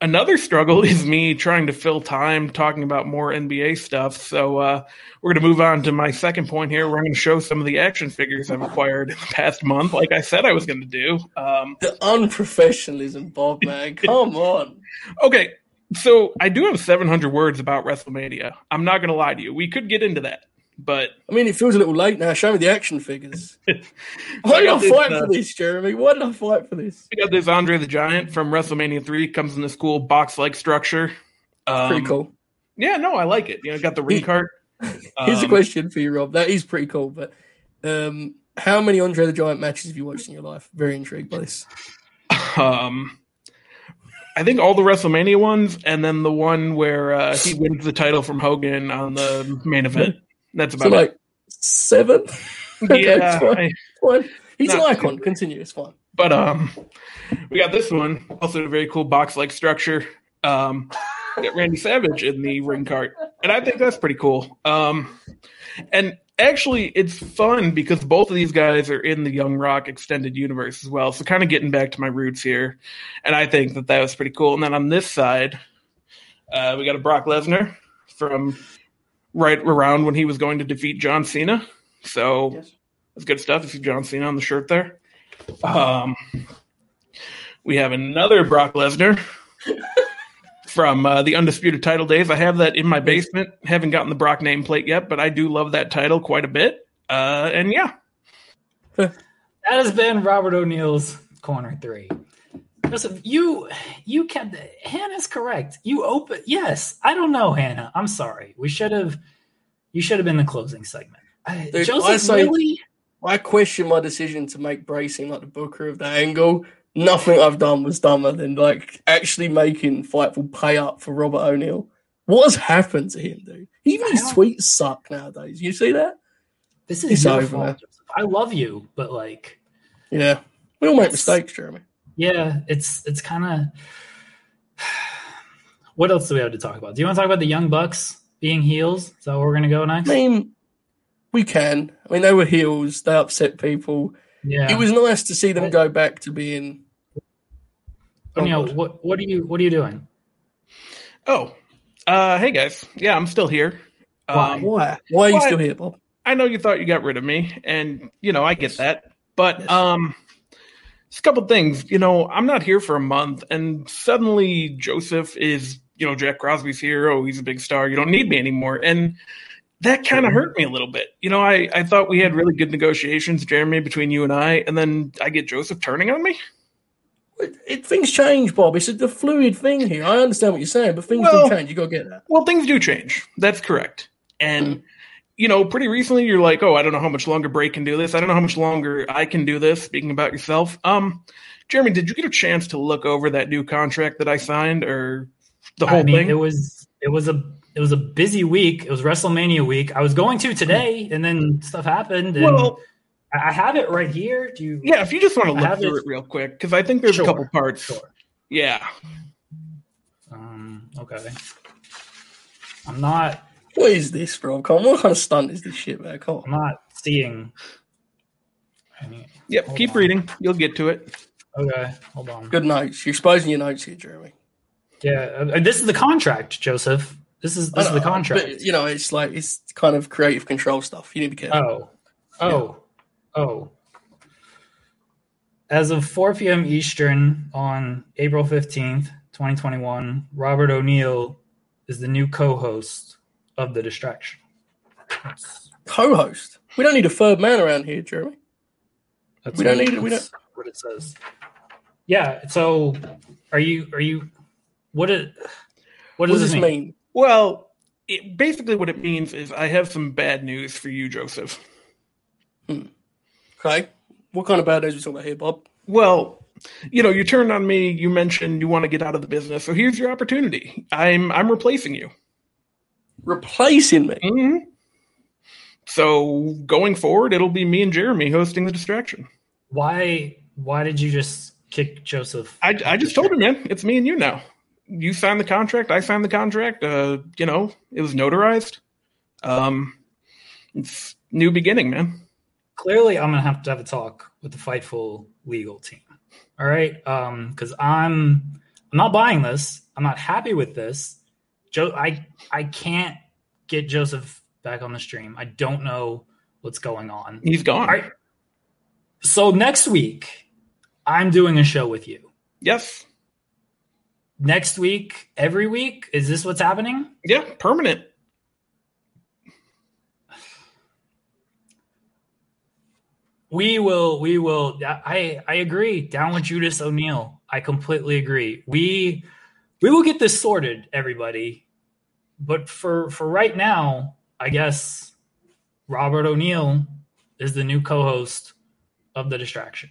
another struggle is me trying to fill time talking about more NBA stuff. So uh, we're going to move on to my second point here. We're going to show some of the action figures I've acquired in the past month, like I said I was going to do. Um, The unprofessionalism, Bob, man. Come on. okay, so I do have 700 words about WrestleMania. I'm not going to lie to you. We could get into that, but I mean, it feels a little late now. Show me the action figures. Why did I fight uh, for this, Jeremy? Why did I fight for this? We got this Andre the Giant from WrestleMania 3. Comes in this cool box like structure. Um, Pretty cool. Yeah, no, I like it. You know, got the ring cart. Here's a Um, question for you, Rob. That is pretty cool, but um, how many Andre the Giant matches have you watched in your life? Very intrigued by this. Um, I think all the WrestleMania ones, and then the one where uh, he wins the title from Hogan on the main event. That's So about like seven. it. okay, Yeah, fine. I-. He's an icon. Continue. It's fine. but um, we got this one. Also, a very cool box-like structure. Um, Randy Savage in the ring cart, and I think that's pretty cool. Um, and actually, it's fun because both of these guys are in the Young Rock extended universe as well. So, kind of getting back to my roots here, and I think that that was pretty cool. And then on this side, uh, we got a Brock Lesnar from right around when he was going to defeat John Cena. So Yes. that's good stuff. You see John Cena on the shirt there. Um, we have another Brock Lesnar from uh, the undisputed title days. I have that in my basement. Haven't gotten the Brock nameplate yet, but I do love that title quite a bit. Uh, and yeah, That has been Robert O'Neill's corner three. Joseph, you you kept Hannah's correct. You open yes. I don't know, Hannah. I'm sorry. We should have you should have been the closing segment. I- uh, Dude, Joseph I say- really I question my decision to make Bray seem like the booker of that angle. Nothing I've done was dumber than like actually making Fightful pay up for Robert O'Neill. What has happened to him, dude? Even his tweets suck nowadays. You see that? this is It's your over fault, I love you, but like Yeah. We all make mistakes, Jeremy. Yeah, it's it's kind of what else do we have to talk about? Do you want to talk about the Young Bucks being heels? Is that where we're gonna go next? I mean, we can. I mean, they were heels. They upset people. yeah. It was nice to see them go back to being. O'Neill, Oh, God. what what are you what are you doing? Oh, uh, hey guys. Yeah, I'm still here. Why? Um, Why? Why are you still here, Bob? I know you thought you got rid of me, and you know I get that, but Yes. um, just a couple things. You know, I'm not here for a month, and suddenly Joseph is, you know, Jack Crosby's here. Oh, he's a big star. You don't need me anymore, and that kind of hurt me a little bit. You know, I I thought we had really good negotiations, Jeremy, between you and I, and then I get Joseph turning on me. It, it, things change, Bob. It's a, fluid thing here. I understand what you're saying, but things Well- do change. You got to get that. Well, things do change. That's correct. And hmm. You know, pretty recently you're like, "Oh, I don't know how much longer Bray can do this. I don't know how much longer I can do this." Speaking about yourself, um, Jeremy, did you get a chance to look over that new contract that I signed, or the whole I mean, thing? it was it was a it was a busy week. It was WrestleMania week. I was going to today, and then stuff happened. And well, I have it right here. Do you? yeah. If you just want to look through it- it real quick, because I think there's Sure, a couple parts. Sure. Yeah. Um, okay. I'm not. What is this, bro? Come on, what kind of stunt is this shit, man? Come I'm not seeing. any- Yep. Hold keep on. reading. You'll get to it. Okay, hold on. Good notes. You're exposing your notes here, Jeremy. Yeah, uh, this is the contract, Joseph. This is this I is the contract. But, you know, it's like, it's kind of creative control stuff. You need to be careful. Oh, oh, oh. As of 4 p.m. Eastern on April 15th, 2021, Robert O'Neill is the new co host of The Distraction. Co host. We don't need a third man around here, Jeremy. that's We don't need it, we that's what it says. Yeah, so are you, are you, what, it, what What does does this this mean? mean? Well, it, basically, what it means is I have some bad news for you, Joseph. Hmm. Okay. What kind of bad news are we talking about here, Bob? Well, you know, you turned on me. You mentioned you want to get out of the business, so here's your opportunity. I'm I'm replacing you. Replacing me. hmm So going forward, it'll be me and Jeremy hosting the distraction. Why, why did you just kick Joseph? I, I just told him, man, it's me and you now. You signed the contract. I signed the contract. Uh, you know, it was notarized. Um, it's new beginning, man. clearly I'm gonna have to have a talk with the Fightful legal team. All right, um, because I'm I'm not buying this. I'm not happy with this. Joe, I I can't get Joseph back on the stream. I don't know what's going on. He's gone. Right. So next week, I'm doing a show with you. Yes. Next week, every week, is this what's happening? Yeah. Permanent. We will. We will. I I agree. Down with Judas O'Neill. I completely agree. We we will get this sorted, everybody. But for for right now, I guess Robert O'Neill is the new co-host of the distraction.